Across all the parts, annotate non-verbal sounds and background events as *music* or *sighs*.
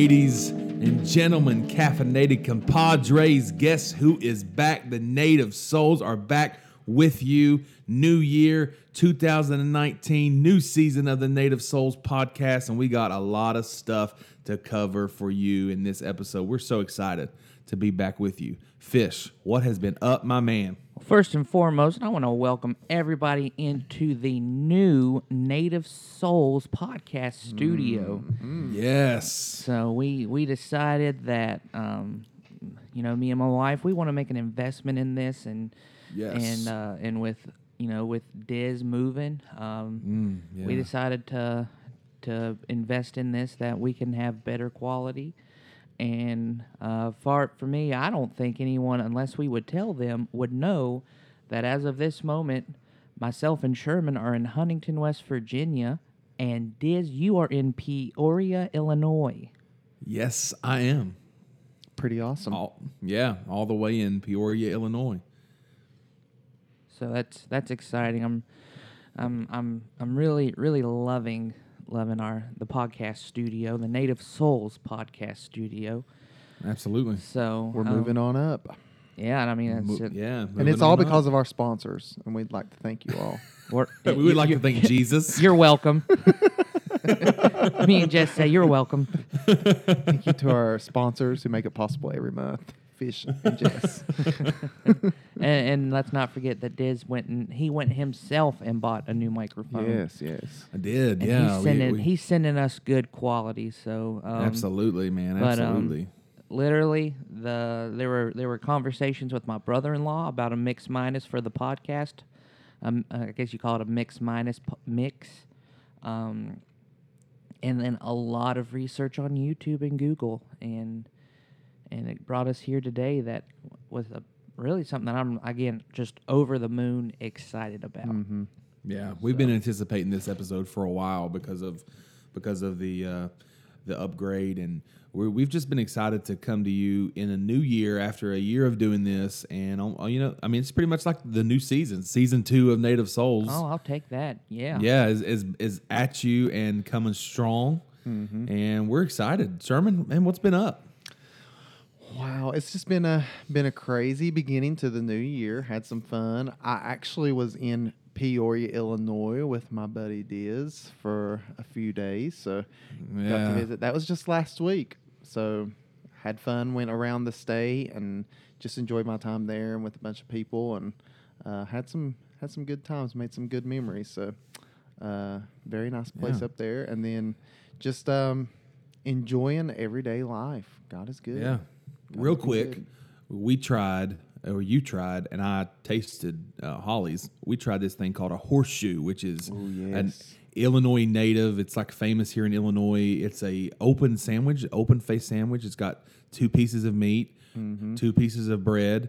Ladies and gentlemen, caffeinated compadres, guess who is back? The Native Souls are back with you. New year 2019, new season of the Native Souls podcast, and we got a lot of stuff to cover for you in this episode. We're so excited to be back with you. Fish, what has been up, my man? First and foremost, I want to welcome everybody into the new Native Souls podcast studio. Yes. So we we decided that um, you know me and my wife we want to make an investment in this and Yes. and uh, and with you know with Diz moving, um, we yeah. decided to to invest in this that we can have better quality. And uh, far for me, I don't think anyone, unless we would tell them, would know that as of this moment, myself and Sherman are in Huntington, West Virginia, and Diz, you are in Peoria, Illinois. Yes, I am. Pretty awesome. All, yeah, all the way in Peoria, Illinois. So that's that's exciting. I'm I'm I'm I'm really really loving loving our the podcast studio, the Native Souls podcast studio. Absolutely. So We're um, moving on up. Yeah, and I mean Mo- that's it. yeah. And it's all on up. because of our sponsors, and we'd like to thank you all. *laughs* We're- *laughs* we would like to thank Jesus. *laughs* You're welcome. Me and Jess say you're welcome. thank you to our sponsors who make it possible every month. Fish *laughs* and Jess. *laughs* and, and let's not forget that Diz went and he went himself and bought a new microphone. yes, yes. I did. And yeah. he's sending we- he's sending us good quality. So um, absolutely, man. but, um, Absolutely. literally the there were there were conversations with my brother-in-law about a mix minus for the podcast. Um, I guess you call it a mix minus p- mix. Um, and then a lot of research on YouTube and Google, and and it brought us here today. That was a really something that I'm again just over the moon excited about. hmm yeah, we've been anticipating this episode for a while because of because of the uh, the upgrade, and we're, we've just been excited to come to you in a new year after a year of doing this. And um, you know, I mean, it's pretty much like the new season, season two of Native Souls. Oh, I'll take that. Yeah. yeah, is, is is at you and coming strong, Mm-hmm. and we're excited. Sherman, man, what's been up? Wow, it's just been a been a crazy beginning to the new year. Had some fun. I actually was in Peoria, Illinois, with my buddy Diz for a few days. So yeah. got to visit. That was just last week. So had fun. Went around the state and just enjoyed my time there and with a bunch of people and uh, had some had some good times. Made some good memories. So uh, very nice place Yeah. up there. And then just um, enjoying everyday life. God is good. Yeah. God Real quick, good. we tried, or you tried, and I tasted uh, Holly's. We tried this thing called a horseshoe, which is Oh, an. Illinois native. It's like famous here in Illinois. It's a open sandwich, open face sandwich. It's got two pieces of meat, Mm-hmm. two pieces of bread,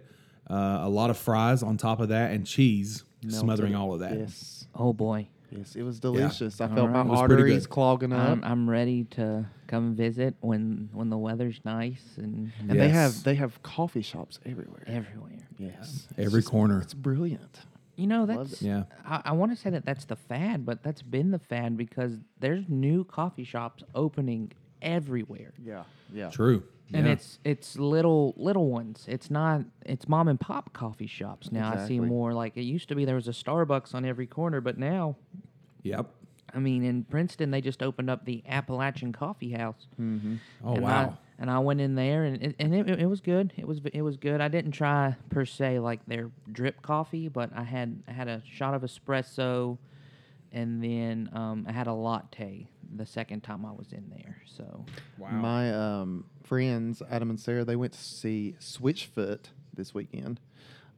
uh, a lot of fries on top of that, and cheese smothering all of that. Yes. Oh boy. Yes, it was delicious. I All felt right. It my was pretty arteries good. clogging up. I'm, I'm ready to come visit when when the weather's nice and and they Yes. have they have coffee shops everywhere. everywhere. Yes. It's Every just- corner. It's brilliant. You know Love that's it. Yeah. I, I want to say that that's the fad, but that's been the fad because there's new coffee shops opening everywhere, Yeah. Yeah. True. And Yeah. it's it's little little ones. It's not it's mom and pop coffee shops now. I see Exactly. more like it used to be. There was a Starbucks on every corner, but now Yep. I mean in Princeton they just opened up the Appalachian Coffee House. Mm-hmm. Oh, and wow. I, and I went in there and it, and it, it was good. It was it was good. I didn't try per se like their drip coffee, but I had I had a shot of espresso, and then um, I had a latte the second time I was in there. So wow. My um, friends Adam and Sarah they went to see Switchfoot this weekend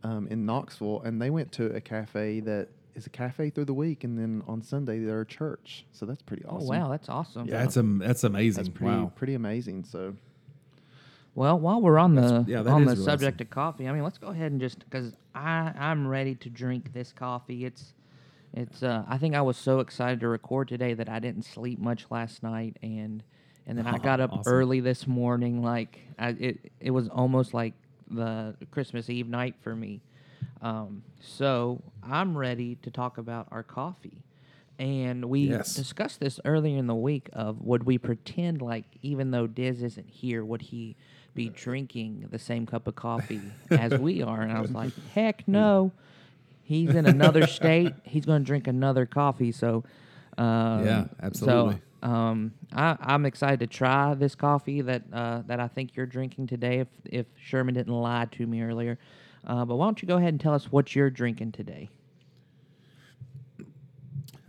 um, in Knoxville, and they went to a cafe that is a cafe through the week, and then on Sunday they're a church. So that's pretty awesome. oh wow, that's awesome. yeah, that's, am- that's amazing. That's pretty wow. pretty amazing. So Well, while we're on the yeah, on the subject awesome. of coffee, I mean, let's go ahead and just because I I'm ready to drink this coffee. It's it's uh, I think I was so excited to record today that I didn't sleep much last night, and and then I *laughs* got up Awesome. early this morning. Like I, it it was almost like the Christmas Eve night for me. Um, so I'm ready to talk about our coffee. And we Yes. discussed this earlier in the week of would we pretend like even though Diz isn't here, would he be drinking the same cup of coffee *laughs* as we are? And I was like, heck no. He's in another state. *laughs* He's going to drink another coffee. So, um, Yeah, absolutely. So, um, I, I'm excited to try this coffee that uh, that I think you're drinking today. If if Sherman didn't lie to me earlier, uh, but why don't you go ahead and tell us what you're drinking today?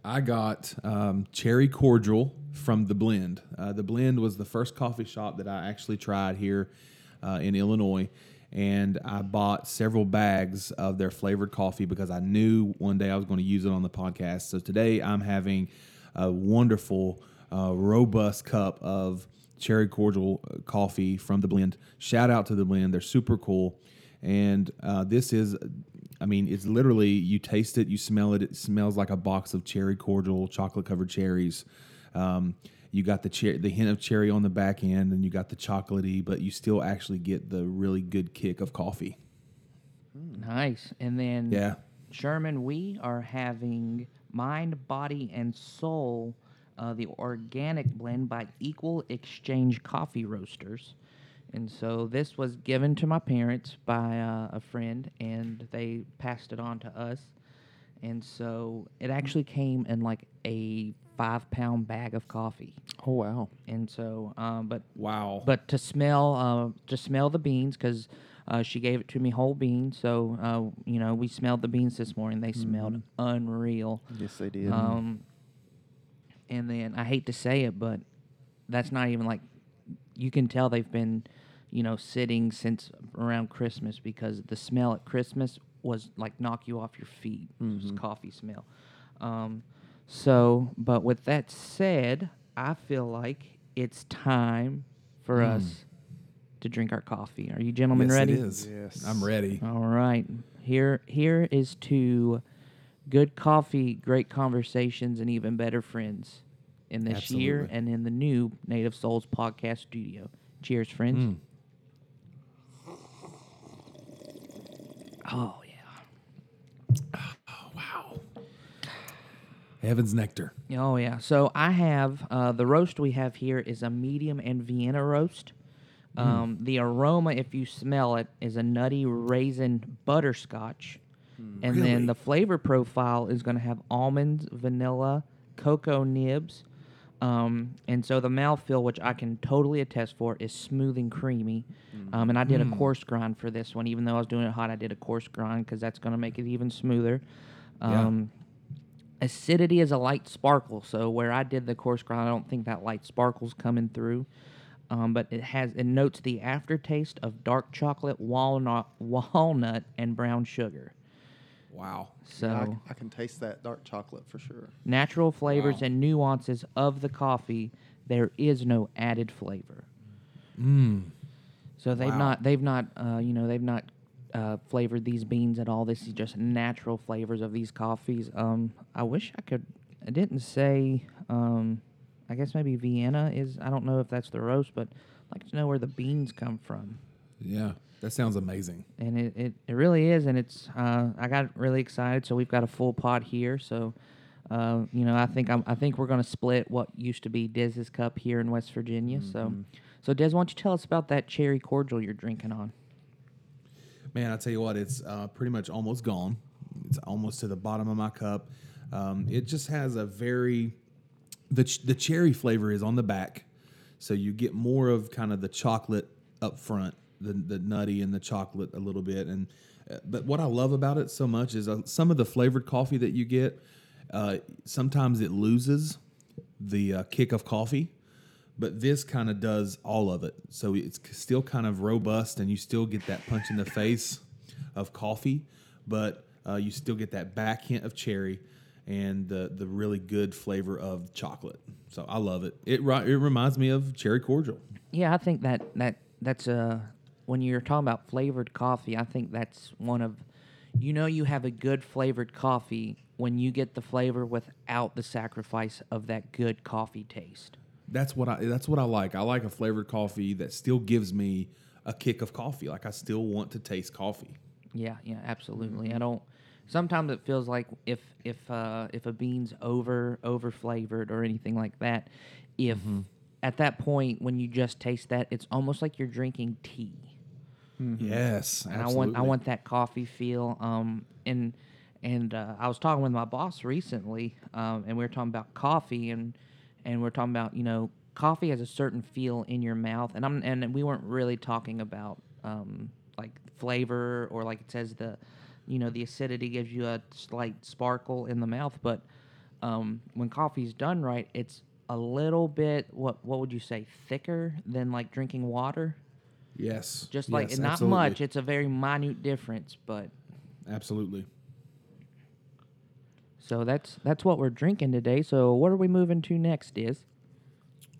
I got um, cherry cordial from the Blend. Uh, the Blend was the first coffee shop that I actually tried here uh, in Illinois, and I bought several bags of their flavored coffee because I knew one day I was going to use it on the podcast. So today I'm having a wonderful, uh, robust cup of cherry cordial uh, coffee from the Blend. Shout out to the Blend; they're super cool. And uh, this is, I mean, it's literally you taste it, you smell it. It smells like a box of cherry cordial, chocolate covered cherries. Um, you got the cher- the hint of cherry on the back end, and you got the chocolatey, but you still actually get the really good kick of coffee. Nice. And then Yeah. Sherman, we are having Mind, Body, and Soul, uh, the organic blend by Equal Exchange Coffee Roasters. And so this was given to my parents by uh, a friend, and they passed it on to us. And so it actually came in like a five pound bag of coffee. Oh wow. And so, um, but Wow. but to smell uh, to smell the beans because uh, she gave it to me whole beans so uh, you know we smelled the beans this morning they smelled unreal Yes, they did. um, and then i hate to say it but that's not even like you can tell they've been you know sitting since around christmas because the smell at christmas was like knock you off your feet It was coffee smell um, so but with that said i feel like it's time for us to drink our coffee are you gentlemen yes, ready It is. Yes. I'm ready. all right. Here here is to good coffee, great conversations, and even better friends in this year and in the new Native Souls podcast studio. Cheers, friends. Mm. Oh Heaven's nectar. Oh yeah. So I have uh, the roast we have here is a medium and Vienna roast. Um, The aroma, if you smell it, is a nutty raisin butterscotch, and Really? then the flavor profile is going to have almonds, vanilla, cocoa nibs, um, and so the mouthfeel, which I can totally attest for, is smooth and creamy. Um, and I did a coarse grind for this one, even though I was doing it hot. I did a coarse grind because that's going to make it even smoother. Yeah. Um, acidity is a light sparkle. So where I did the coarse grind, I don't think that light sparkle's coming through. Um, but it has it notes the aftertaste of dark chocolate, walnut, walnut, and brown sugar. Wow. So Yeah, I, c- I can taste that dark chocolate for sure. natural flavors Wow. and nuances of the coffee. There is no added flavor. Mmm. So they've Wow. not they've not uh, you know they've not uh, flavored these beans at all. This is just natural flavors of these coffees. Um, I wish I could. I didn't say. Um, I guess maybe Vienna is. I don't know if that's the roast, but I'd like to know where the beans come from. Yeah. That sounds amazing. And it, it, it really is, and it's. Uh, I got really excited. So we've got a full pot here. So. Uh, you know, I think I'm, I think we're going to split what used to be Dez's cup here in West Virginia. So, so Dez, why don't you tell us about that cherry cordial you're drinking on? Man, I tell you what, it's uh, pretty much almost gone. It's almost to the bottom of my cup. Um, it just has a very the ch- the cherry flavor is on the back, so you get more of kind of the chocolate up front, the the nutty and the chocolate a little bit. And uh, but what I love about it so much is uh, some of the flavored coffee that you get. Uh, sometimes it loses the uh, kick of coffee, but this kind of does all of it. So it's still kind of robust, and you still get that punch in the face of coffee, but uh, you still get that back hint of cherry and the the really good flavor of chocolate. So I love it. It it reminds me of cherry cordial. Yeah, I think that that that's uh when you're talking about flavored coffee, I think that's one of you know you have a good flavored coffee when you get the flavor without the sacrifice of that good coffee taste. That's what I that's what I like. I like a flavored coffee that still gives me a kick of coffee. Like I still want to taste coffee. Yeah, yeah, absolutely. I don't sometimes it feels like if if uh, if a bean's over over flavored or anything like that, if Mm-hmm. at that point when you just taste that, it's almost like you're drinking tea. Yes, and I want I want that coffee feel. Um, and and uh, I was talking with my boss recently, um, and we were talking about coffee, and and we are talking about you know coffee has a certain feel in your mouth, and I'm and we weren't really talking about um, like flavor or like it says the, you know, the acidity gives you a slight sparkle in the mouth, but um, when coffee's done right, it's a little bit what what would you say thicker than like drinking water yes, just like yes, not absolutely. much it's a very minute difference but Absolutely. So that's that's what we're drinking today so what are we moving to next is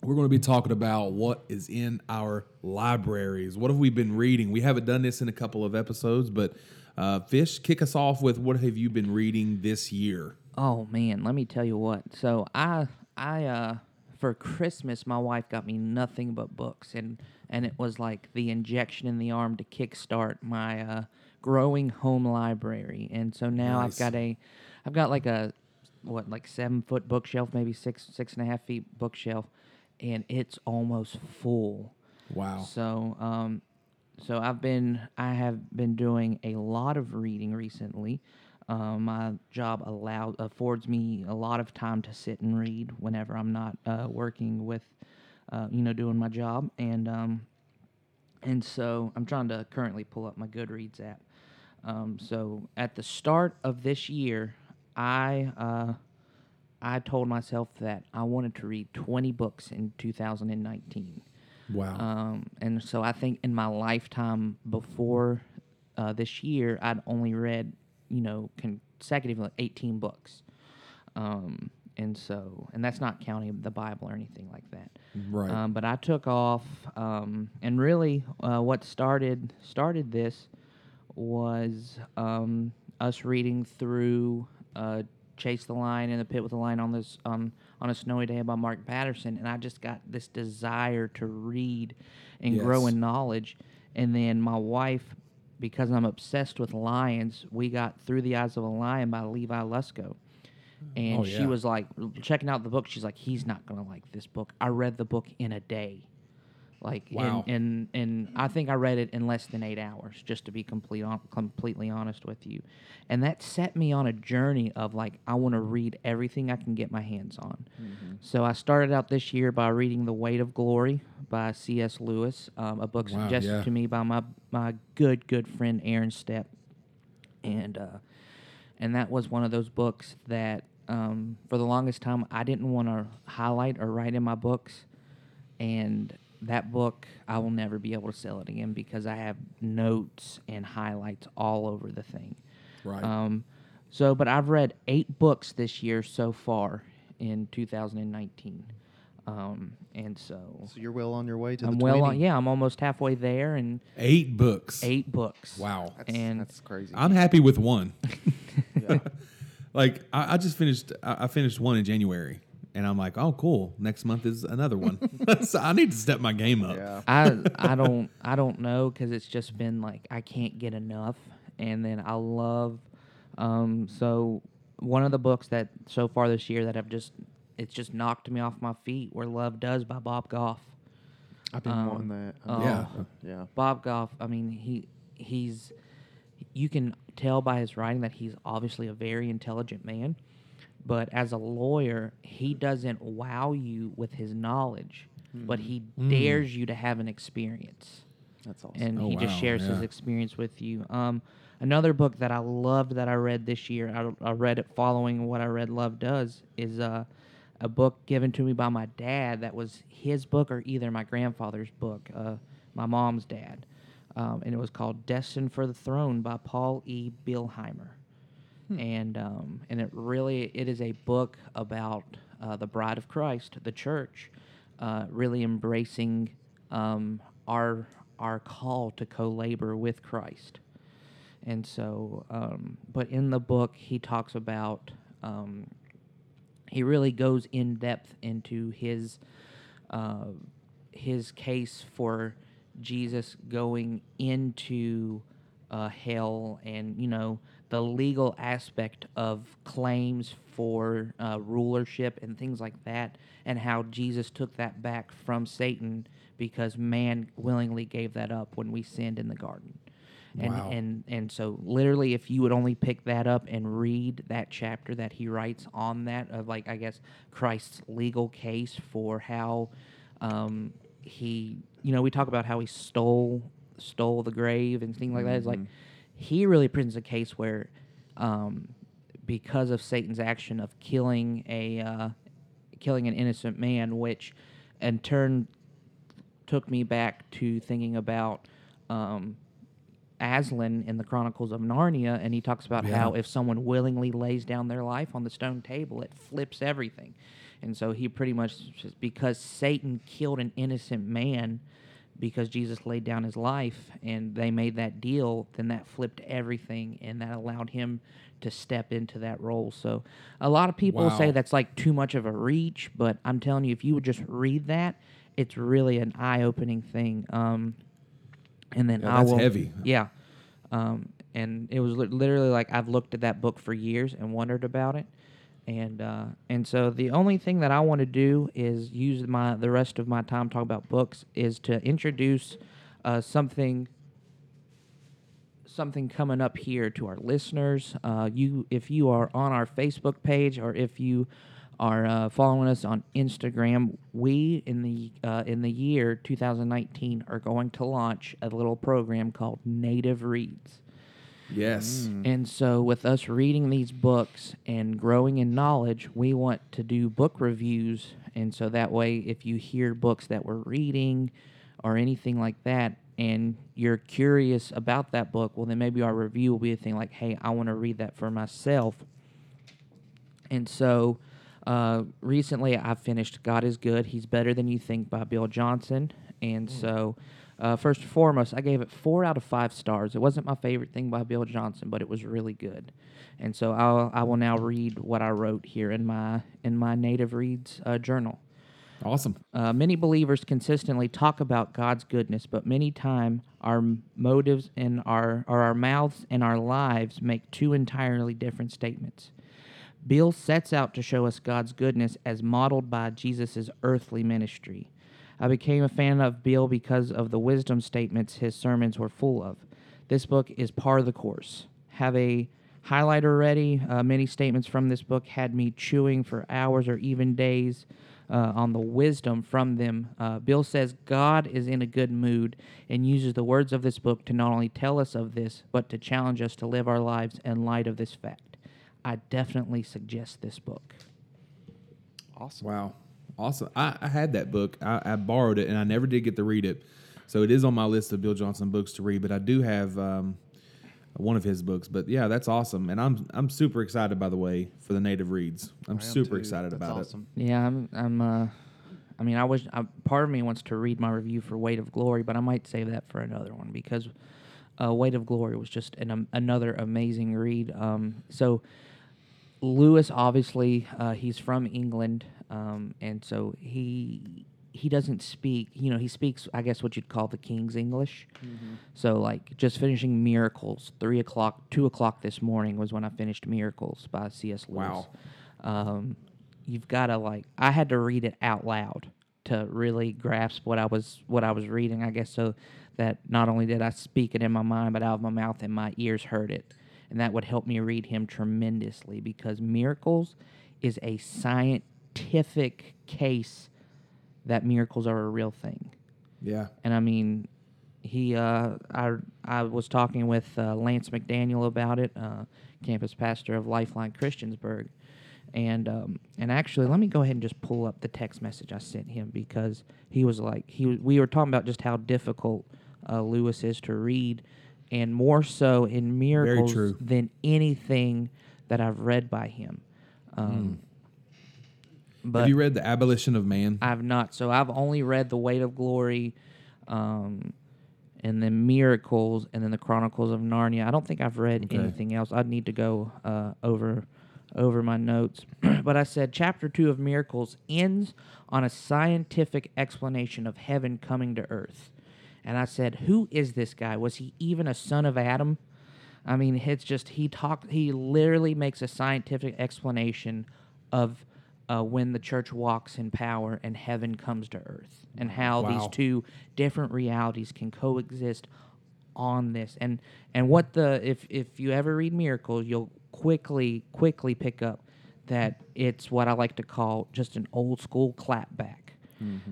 We're going to be talking about what is in our libraries. What have we been reading? We haven't done this in a couple of episodes, but uh, Fish, kick us off with what have you been reading this year? oh man let me tell you what so i i uh for christmas my wife got me nothing but books and and it was like the injection in the arm to kickstart my uh growing home library and so now Nice. i've got a i've got like a what like seven foot bookshelf maybe six six and a half feet bookshelf and it's almost full Wow. So, um, so I've been I have been doing a lot of reading recently. Um, my job allows affords me a lot of time to sit and read whenever I'm not uh, working with, uh, you know, doing my job, and um, and so I'm trying to currently pull up my Goodreads app. Um, so at the start of this year, I uh, I told myself that I wanted to read 20 books in 2019. Wow. Um, and so I think in my lifetime before uh, this year, I'd only read, you know, consecutively 18 books. Um, and so, and that's not counting the Bible or anything like that. Right. Um, but I took off, um, and really, uh, what started started this was um, us reading through uh, "Chase the Lion in the Pit with the Lion" on this um, on a snowy day by Mark Batterson, and I just got this desire to read and grow in knowledge. And then my wife, because I'm obsessed with lions, we got "Through the Eyes of a Lion" by Levi Lusko. And Oh, she was like checking out the book. She's like, he's not gonna like this book. I read the book in a day, like, Wow. and, and and I think I read it in less than eight hours, just to be complete on, completely honest with you. And that set me on a journey of like, I want to read everything I can get my hands on. So I started out this year by reading The Weight of Glory by C.S. Lewis, um, a book Wow, suggested yeah. to me by my my good good friend Aaron Stepp, and uh, and that was one of those books that um, for the longest time I didn't want to highlight or write in my books, and that book I will never be able to sell it again because I have notes and highlights all over the thing. right. Um, so, but I've read eight books this year so far in 2019, um, and so So you're well on your way to I'm the well 20. on. Yeah, I'm almost halfway there, and Eight books. eight books. Wow. That's, And- that's crazy. I'm happy with one. *laughs* *laughs* Like I, I just finished. I, I finished one in January, and I'm like, oh, cool. Next month is another one. *laughs* so I need to step my game up. yeah. I I don't I don't know because it's just been like I can't get enough, and then I love, um. So one of the books that so far this year that I've just it's just knocked me off my feet where Love Does by Bob Goff. I've been Um, wanting that. oh. Yeah. Yeah. Bob Goff, I mean, he he's you can tell by his writing that he's obviously a very intelligent man, but as a lawyer, he doesn't wow you with his knowledge, but he dares you to have an experience That's awesome. and Oh, he just wow, shares his experience with you. Um, another book that I loved that I read this year, I, I read it following what I read Love Does, is uh, a book given to me by my dad that was his book or either my grandfather's book, uh, my mom's dad. Um, and it was called Destined for the Throne by Paul E. Billheimer. And um, and it really it is a book about uh, the bride of Christ, the church, uh, really embracing um, our our call to co-labor with Christ. And so, um, but in the book, he talks about um, he really goes in depth into his uh, his case for Jesus going into uh, hell and you know the legal aspect of claims for uh, rulership and things like that, and how Jesus took that back from Satan because man willingly gave that up when we sinned in the garden. And, Wow. and and so literally if you would only pick that up and read that chapter that he writes on that of like I guess Christ's legal case for how um, he you know we talk about how he stole stole the grave and things like that it's like he really presents a case where um, because of Satan's action of killing a uh, killing an innocent man which in turn took me back to thinking about um, Aslan in the Chronicles of Narnia, and he talks about Yeah. how if someone willingly lays down their life on the stone table, it flips everything. And so he pretty much, because Satan killed an innocent man because Jesus laid down his life and they made that deal, then that flipped everything and that allowed him to step into that role. So a lot of people Wow. say that's like too much of a reach, but I'm telling you, if you would just read that, it's really an eye opening thing. Um, and then Yeah, I that's will, heavy. Yeah, um, and it was literally like I've looked at that book for years and wondered about it, and uh, and so the only thing that I want to do is use my the rest of my time talking about books is to introduce uh, something something coming up here to our listeners. Uh, you, if you are on our Facebook page or if you are uh, following us on Instagram, we in the uh, in the year 2019 are going to launch a little program called Native Reads. Yes. And so, with us reading these books and growing in knowledge, we want to do book reviews. And so that way, if you hear books that we're reading or anything like that, and you're curious about that book, well, then maybe our review will be a thing like, hey, I want to read that for myself. And so, uh, recently I finished God is Good, He's Better Than You Think by Bill Johnson. And so, uh, first and foremost, I gave it four out of five stars. It wasn't my favorite thing by Bill Johnson, but it was really good. And so I'll, I will now read what I wrote here in my in my Native Reads uh, journal. Awesome. Uh, many believers consistently talk about God's goodness, but many time our motives and our or our mouths and our lives make two entirely different statements. Bill sets out to show us God's goodness as modeled by Jesus' earthly ministry. I became a fan of Bill because of the wisdom statements his sermons were full of. This book is par of the course. Have a highlighter ready. Uh, many statements from this book had me chewing for hours or even days uh, on the wisdom from them. Uh, Bill says God is in a good mood and uses the words of this book to not only tell us of this, but to challenge us to live our lives in light of this fact. I definitely suggest this book. Awesome. Wow. Awesome. I, I had that book. I, I borrowed it and I never did get to read it. So it is on my list of Bill Johnson books to read, but I do have um, one of his books. But yeah, that's awesome. And I'm I'm super excited by the way for the native reads. I'm super too. excited That's about awesome. Yeah, I'm. I'm. Uh, I mean, I wish. I, part of me wants to read my review for Weight of Glory, but I might save that for another one because uh, Weight of Glory was just an um, another amazing read. Um, so Lewis, obviously, uh, he's from England, um, and so he he doesn't speak. You know, he speaks, I guess, what you'd call the King's English. So, like, just finishing Miracles, three o'clock, two o'clock this morning was when I finished Miracles by C.S. Lewis. Wow. Um, you've got to like, I had to read it out loud to really grasp what I was what I was reading. I guess so that not only did I speak it in my mind, but out of my mouth and my ears heard it, and that would help me read him tremendously because Miracles is a scientific case that miracles are a real thing. Yeah. And I mean, he, uh, I, I was talking with uh, Lance McDaniel about it, uh, campus pastor of Lifeline Christiansburg, and um, and actually, let me go ahead and just pull up the text message I sent him because he was like, he we were talking about just how difficult uh, Lewis is to read, and more so in miracles than anything that I've read by him. Um, But have you read The Abolition of Man? I've not. So I've only read The Weight of Glory, um, and then Miracles, and then the Chronicles of Narnia. I don't think I've read Okay. anything else. I'd need to go uh, over over my notes. *clears throat* but I said chapter two of Miracles ends on a scientific explanation of heaven coming to earth. And I said, Who is this guy? Was he even a son of Adam? I mean, it's just he talked. He literally makes a scientific explanation of uh, when the church walks in power and heaven comes to earth, and how Wow. these two different realities can coexist on this. And and what the if if you ever read Miracles, you'll quickly quickly pick up that it's what I like to call just an old school clapback.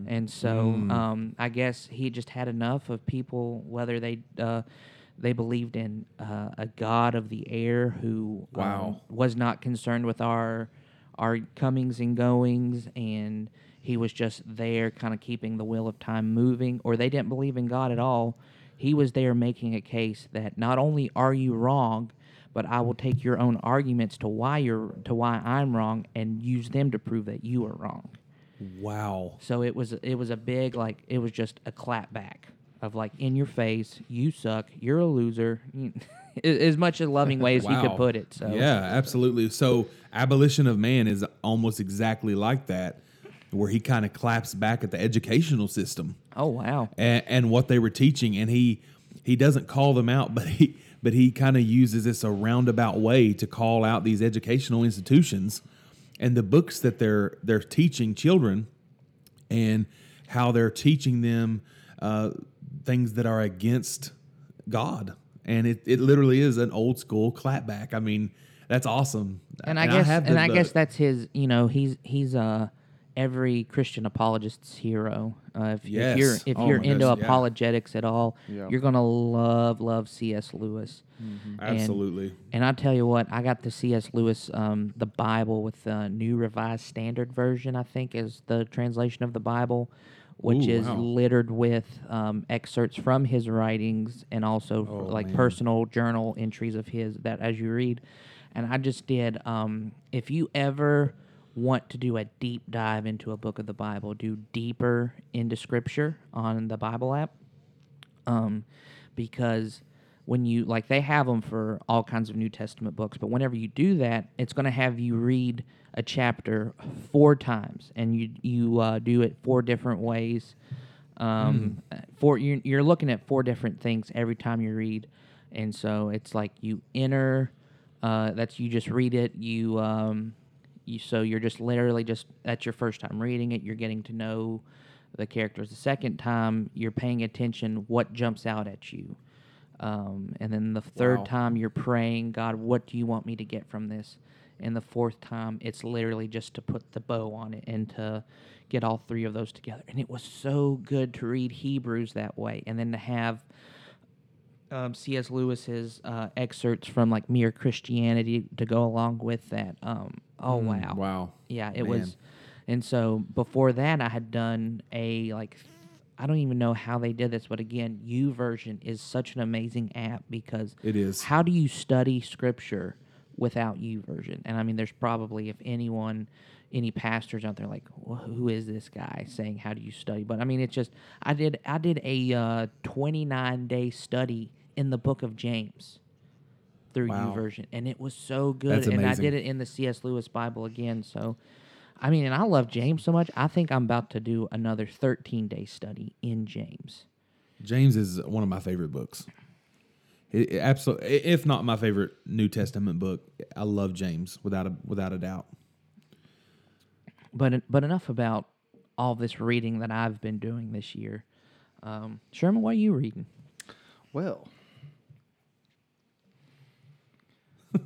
And so um, I guess he just had enough of people, whether they uh, they believed in uh, a god of the air who um, Wow. was not concerned with our our comings and goings, and he was just there, kind of keeping the wheel of time moving, or they didn't believe in God at all. He was there making a case that not only are you wrong, but I will take your own arguments to why you're to why I'm wrong and use them to prove that you are wrong. Wow. So it was it was a big like it was just a clap back of like in your face, you suck, you're a loser, *laughs* *laughs* as much *laughs* as loving way as he could put it. So Yeah, absolutely. So abolition of man is almost exactly like that, where he kind of claps back at the educational system oh wow, and, and what they were teaching, and he he doesn't call them out, *laughs* but he but he kind of uses this a roundabout way to call out these educational institutions and the books that they're they're teaching children and how they're teaching them uh, things that are against God. And it, it literally is an old school clapback. I mean, that's awesome. and I guess have and I the- guess that's his. You know, he's he's uh every Christian apologist's hero. Uh, if, if you're if Oh you're my into goodness, yeah. apologetics at all, Yeah. you're gonna love love C.S. Lewis. And- absolutely. And I tell you what, I got the C.S. Lewis, um, the Bible with the New Revised Standard Version. I think is the translation of the Bible, which Ooh, is wow. littered with um, excerpts from his writings and also Oh, like man. personal journal entries of his that as you read. And I just did. Um, if you ever want to do a deep dive into a book of the Bible, do deeper into Scripture on the Bible app um, because when you like they have them for all kinds of New Testament books, but whenever you do that, it's going to have you read a chapter four times, and you you uh, do it four different ways. Um, Four you're, you're looking at four different things every time you read, and so it's like you enter. Uh, that's you just read it. You um, you so you're just literally just that's your first time reading it. You're getting to know the characters. The second time, you're paying attention what jumps out at you. Um, and then the third Wow. time, you're praying, God, what do you want me to get from this? And the fourth time, it's literally just to put the bow on it and to get all three of those together. And it was so good to read Hebrews that way, and then to have um, C.S. Lewis's uh, excerpts from like Mere Christianity to go along with that. Um, oh wow, Wow. yeah, it Man. was. And so before that, I had done a like, I don't even know how they did this, but again, YouVersion is such an amazing app because It is. How do you study scripture without YouVersion? And I mean, there's probably if anyone, any pastors out there like, "Wh- who is this guy saying how do you study? But I mean, it's just I did I did a uh, 29 day study in the book of James through Wow. YouVersion, and it was so good. And I did it in the C.S. Lewis Bible again. So, I mean, and I love James so much. I think I'm about to do another 13 day study in James. James is one of my favorite books. It, absolutely, if not my favorite New Testament book, I love James without a without a doubt. But but enough about all this reading that I've been doing this year. Um, Sherman, what are you reading? Well, *laughs*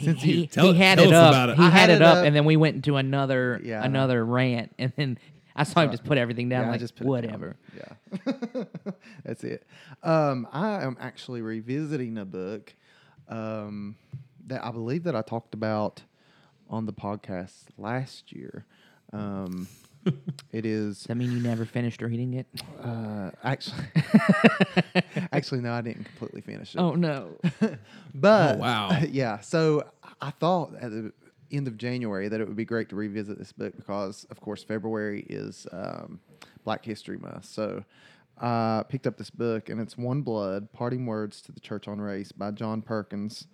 Since he, you- tell- he had tell it us up. about it. He I had, had it it up, up. and then we went into another Yeah. another rant, *laughs* and then I saw him just put everything down. yeah, like I just put it down. whatever. Yeah, *laughs* *laughs* that's it. Um, I am actually revisiting a book um, that I believe that I talked about on the podcast last year. Um, *laughs* it is Does that mean you never finished reading it? uh, actually *laughs* actually no, I didn't completely finish it. Oh no. But Oh, wow. yeah. So I thought at the end of January that it would be great to revisit this book because, of course, February is um, Black History Month. So I picked up this book, and it's One Blood: Parting Words to the Church on Race by John Perkins,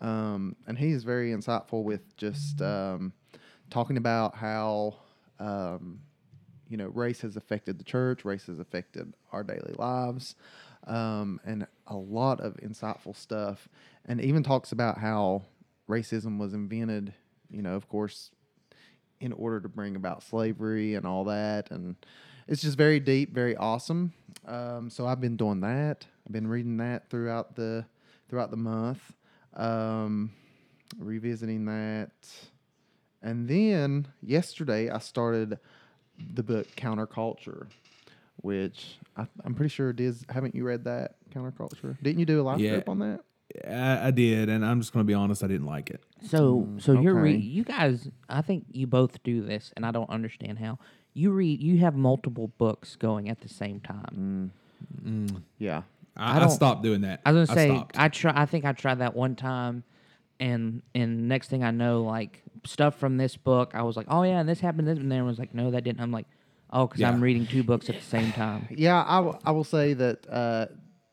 um, and he is very insightful with just um, talking about how. Um, you know, race has affected the church, race has affected our daily lives, um, and a lot of insightful stuff. And even talks about how racism was invented, you know, of course, in order to bring about slavery and all that. And it's just very deep, very awesome. Um, so I've been doing that. I've been reading that throughout the throughout the month, um, revisiting that, and then yesterday I started the book Counterculture, which I, I'm pretty sure it is. Haven't you read that Counterculture? Didn't you do a live Yeah. group on that? I, I did, and I'm just going to be honest. I didn't like it. So so you're re- you guys I think you both do this and I don't understand how. You read you have multiple books going at the same time. Yeah. I I, I, don't- stopped doing that. I was gonna say stopped. I try I think I tried that one time and and next thing I know like stuff from this book I was like, "Oh yeah, and this happened this," and then was like, "No, that didn't." I'm like, "Oh, cuz I'm reading two books at the same time." *laughs* Yeah, I, w- I will say that uh,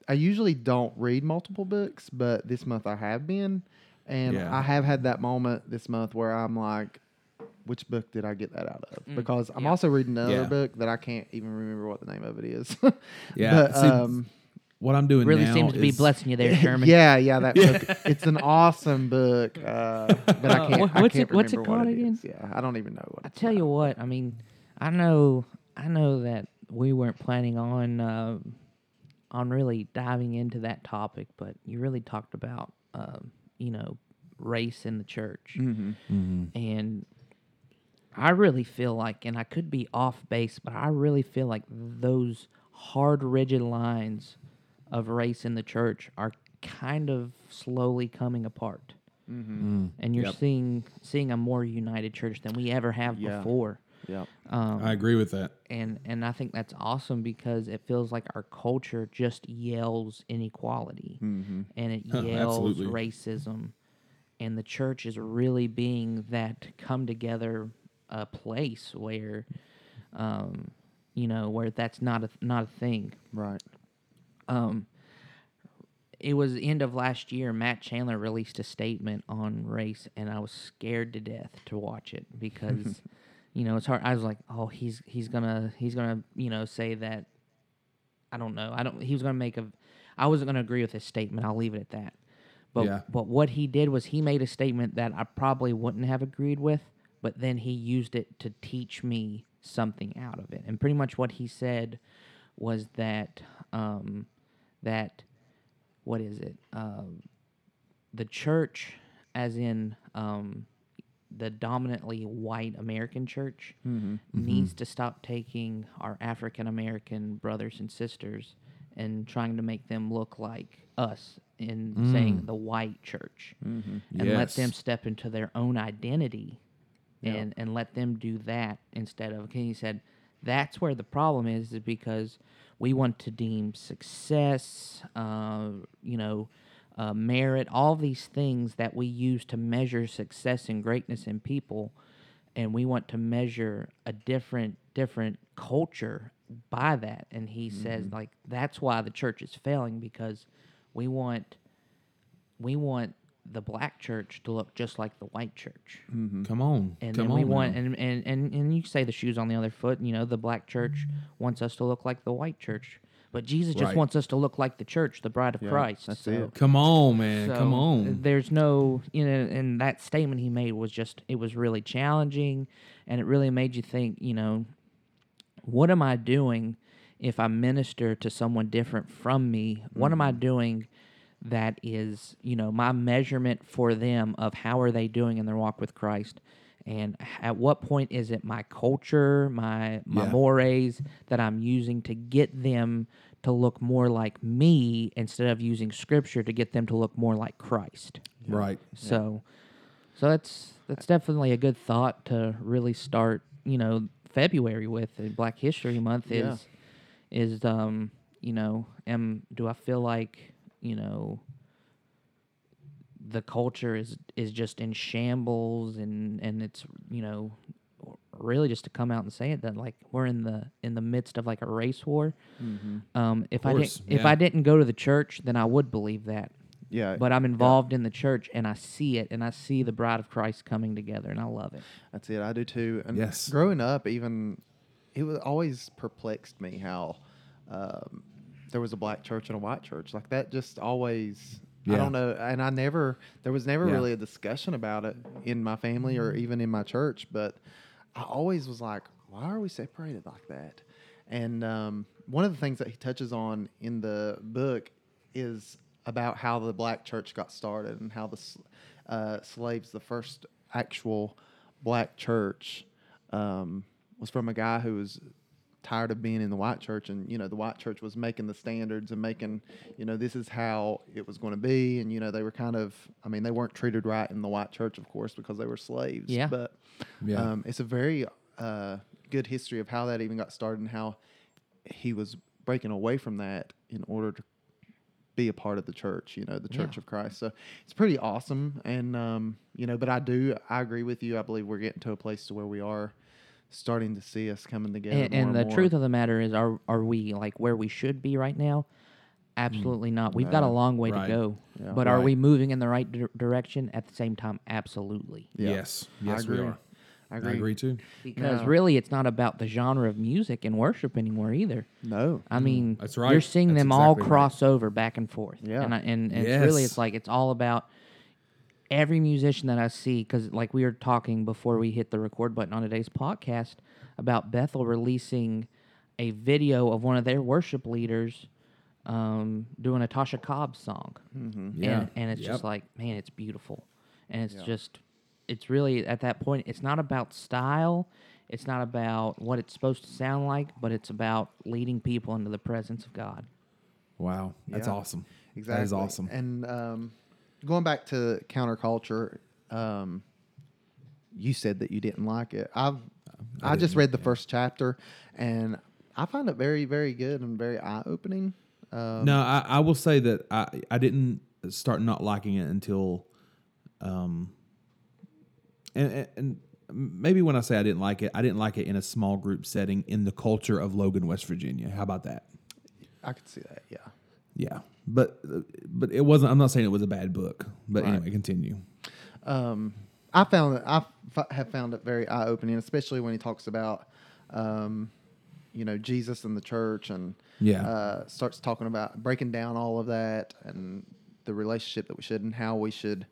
I usually don't read multiple books, but this month I have been. And Yeah. I have had that moment this month where I'm like, which book did I get that out of? Because I'm yeah. also reading another Yeah. book that I can't even remember what the name of it is. *laughs* Yeah, But, see, um, what I'm doing Really now seems to be blessing you there, *laughs* Sherman. yeah, yeah, that book. It's an awesome book, uh, but I Uh, *laughs* can't. what- I what's can't it- what's it remember what called again? is. Yeah, I don't even know what. I it's tell you what, I mean, I know, I know that we weren't planning on, uh, on really diving into that topic, but you really talked about, um, you know, race in the church, Mm-hmm. and I really feel like, and I could be off base, but I really feel like those hard, rigid lines of race in the church are kind of slowly coming apart. Mm-hmm. And you're Yep. seeing seeing a more united church than we ever have Yeah. before. Yeah. Um, I agree with that. and and I think that's awesome because it feels like our culture just yells inequality Mm-hmm. and it *laughs* yells racism, and the church is really being that come together a place where, um, you know, where that's not a not a thing. Right. Um, it was end of last year. Matt Chandler released a statement on race, and I was scared to death to watch it because, *laughs* you know, it's hard. I was like, oh, he's he's gonna he's gonna you know say that. I don't know. I don't. He was gonna make a. I wasn't gonna agree with his statement. I'll leave it at that. But Yeah. but what he did was he made a statement that I probably wouldn't have agreed with, but then he used it to teach me something out of it. And pretty much what he said was that um, that what is it? Um, the church, as in um, the dominantly white American church, Mm-hmm. needs to stop taking our African American brothers and sisters and trying to make them look like us in saying the white church Mm-hmm. and let them step into their own identity Yeah. and and let them do that instead of okay he said that's where the problem is is because we want to deem success uh, you know uh, merit all these things that we use to measure success and greatness in people and we want to measure a different different culture by that and he says like that's why the church is failing because we want we want the black church to look just like the white church mm-hmm. Come on, and come then on. want now. and, and and and you say the shoes on the other foot you know the black church wants us to look like the white church but jesus just Right. wants us to look like the church the bride of Yeah, christ that's so, it. come on, man. so come on. there's no you know and that statement he made was just it was really challenging and it really made you think you know what am i doing if i minister to someone different from me what am i mm-hmm. doing that is you know my measurement for them of how are they doing in their walk with christ and at what point is it my culture my my Yeah. mores that i'm using to get them to look more like me instead of using scripture to get them to look more like christ Right. so so that's that's definitely a good thought to really start you know february with black history month Yeah. is is um you know am do i feel like you know the culture is is just in shambles and and it's you know really just to come out and say it that like we're in the in the midst of like a race war Mm-hmm. um if i didn't if i didn't go to the church then i would believe that Yeah. but I'm involved in the church and I see it and I see the bride of Christ coming together and I love it. That's it. I do too. And Yes. growing up, even it was always perplexed me how um, there was a black church and a white church like that. Just always. I don't know, and I never. There was never Yeah. really a discussion about it in my family or even in my church. But I always was like, why are we separated like that? And um, one of the things that he touches on in the book is about how the black church got started and how the uh, slaves, the first actual black church, um, was from a guy who was tired of being in the white church and you know the white church was making the standards and making you know this is how it was going to be and you know they were kind of i mean they weren't treated right in the white church of course because they were slaves Yeah. but Yeah. um, it's a very uh, good history of how that even got started and how he was breaking away from that in order to be a part of the church, you know, the Church Yeah. of Christ. So it's pretty awesome. And, um, you know, but I do, I agree with you. I believe we're getting to a place to where we are starting to see us coming together. And, more and the more. truth of the matter is, are are we like where we should be right now? Absolutely mm. not. We've got a long way Right. to go. Yeah. But are we moving in the right dir- direction at the same time? Absolutely. Yeah. Yes. I Yes, we agree. are. I I agree. agree too. Because No. really, it's not about the genre of music and worship anymore either. No. I mm. mean, That's right. You're seeing That's them all exactly right. cross over back and forth. Yeah. and I, and, and it's really, it's like it's all about every musician that I see. Because like we were talking before we hit the record button on today's podcast about Bethel releasing a video of one of their worship leaders um, doing a Tasha Cobbs song. Mm-hmm. Yeah. and, and it's Yep. just like man it's beautiful and it's Yeah. just it's really at that point it's not about style it's not about what it's supposed to sound like but it's about leading people into the presence of god Wow. That's Yeah. awesome. Exactly. That is awesome. And um, going back to counterculture, um, you said that you didn't like it. I've I, just read the yeah. first chapter, and I find it very, very good and very eye opening. Um, no, I, I will say that I, I didn't start not liking it until, um, and, and maybe when I say I didn't like it, I didn't like it in a small group setting in the culture of Logan, West Virginia. How about that? I could see that. Yeah. Yeah, but but it wasn't. I'm not saying it was a bad book, but Right. anyway, continue. um, I found it. I f- have found it very eye opening, especially when he talks about, um, you know, Jesus and the church, and Yeah. uh, starts talking about breaking down all of that and the relationship that we should and how we should,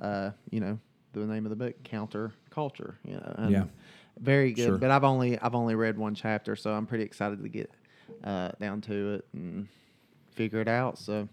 uh, you know, the name of the book, counter culture. You know, Yeah. very good. Sure. But I've only I've only read one chapter, so I'm pretty excited to get uh, down to it and figure it out. So,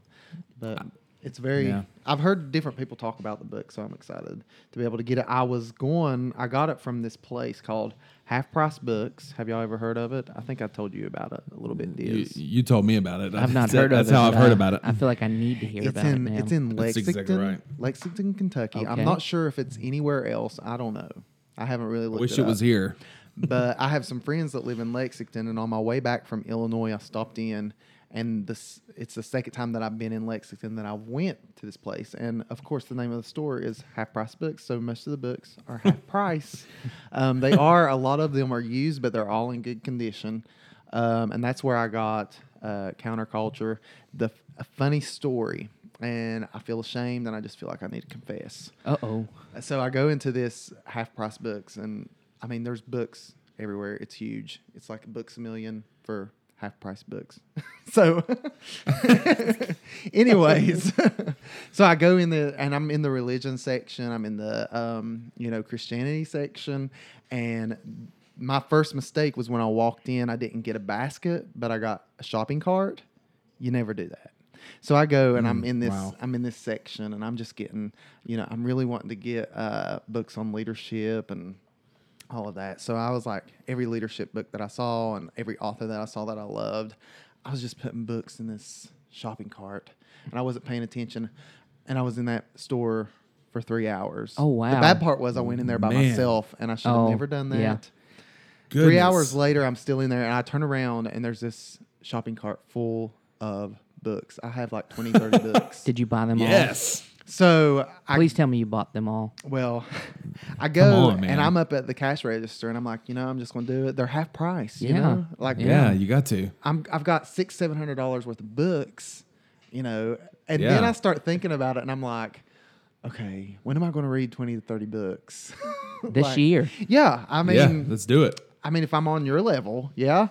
but it's very. Yeah. I've heard different people talk about the book, so I'm excited to be able to get it. I was going. I got it from this place called Half Price Books. Have y'all ever heard of it? I think I told you about it a little bit. You, Diz. you told me about it. i've not That's- heard of That's it how I've heard I- about it. i feel like i need to hear it's about in it now. it's in That's Lexington, exactly right. Lexington, Kentucky. I'm not sure if it's anywhere else. I don't know. I haven't really I looked. wish it it was up. here. but I have some friends that live in Lexington, and on my way back from Illinois, I stopped in, and this it's the second time that I've been in Lexington that I went to this place, and of course the name of the store is Half Price Books, so most of the books are half *laughs* price. Um, they are a lot of them are used, but they're all in good condition, um, and that's where I got uh, Counterculture. The a funny story. And I feel ashamed, and I just feel like I need to confess. uh-oh So I go into this half price books, and I mean, there's books everywhere. It's huge. It's like books a million for half price books. *laughs* so, *laughs* anyways, *laughs* so I go in the, and I'm in the religion section. I'm in the, um, you know, Christianity section, and my first mistake was when I walked in. I didn't get a basket, but I got a shopping cart. You never do that. So I go and I'm Mm, in this wow. I'm in this section and I'm just getting, you know, I'm really wanting to get uh, books on leadership and all of that. So I was like, every leadership book that I saw and every author that I saw that I loved, I was just putting books in this shopping cart and I wasn't paying attention. And I was in that store for three hours. Oh, wow. The bad part was I went in there by Man. myself and I should have Oh, never done that. yeah. Three hours later, I'm still in there, and I turn around, and there's this shopping cart full of books. I have like 20, 30 *laughs* books. did you buy them all Yes. So I please tell me you bought them all well, *laughs* I go on, and I'm up at the cash register, and I'm like, you know, I'm just going to do it. They're half price, you Yeah. know, like Yeah, you got to. I'm I've got six seven hundred dollars worth of books, you know, and Yeah. then I start thinking about it, and I'm like, okay, when am I going to read twenty to thirty books *laughs* this Like, year Yeah, I mean, yeah, let's do it. I mean, if I'm on your level, yeah.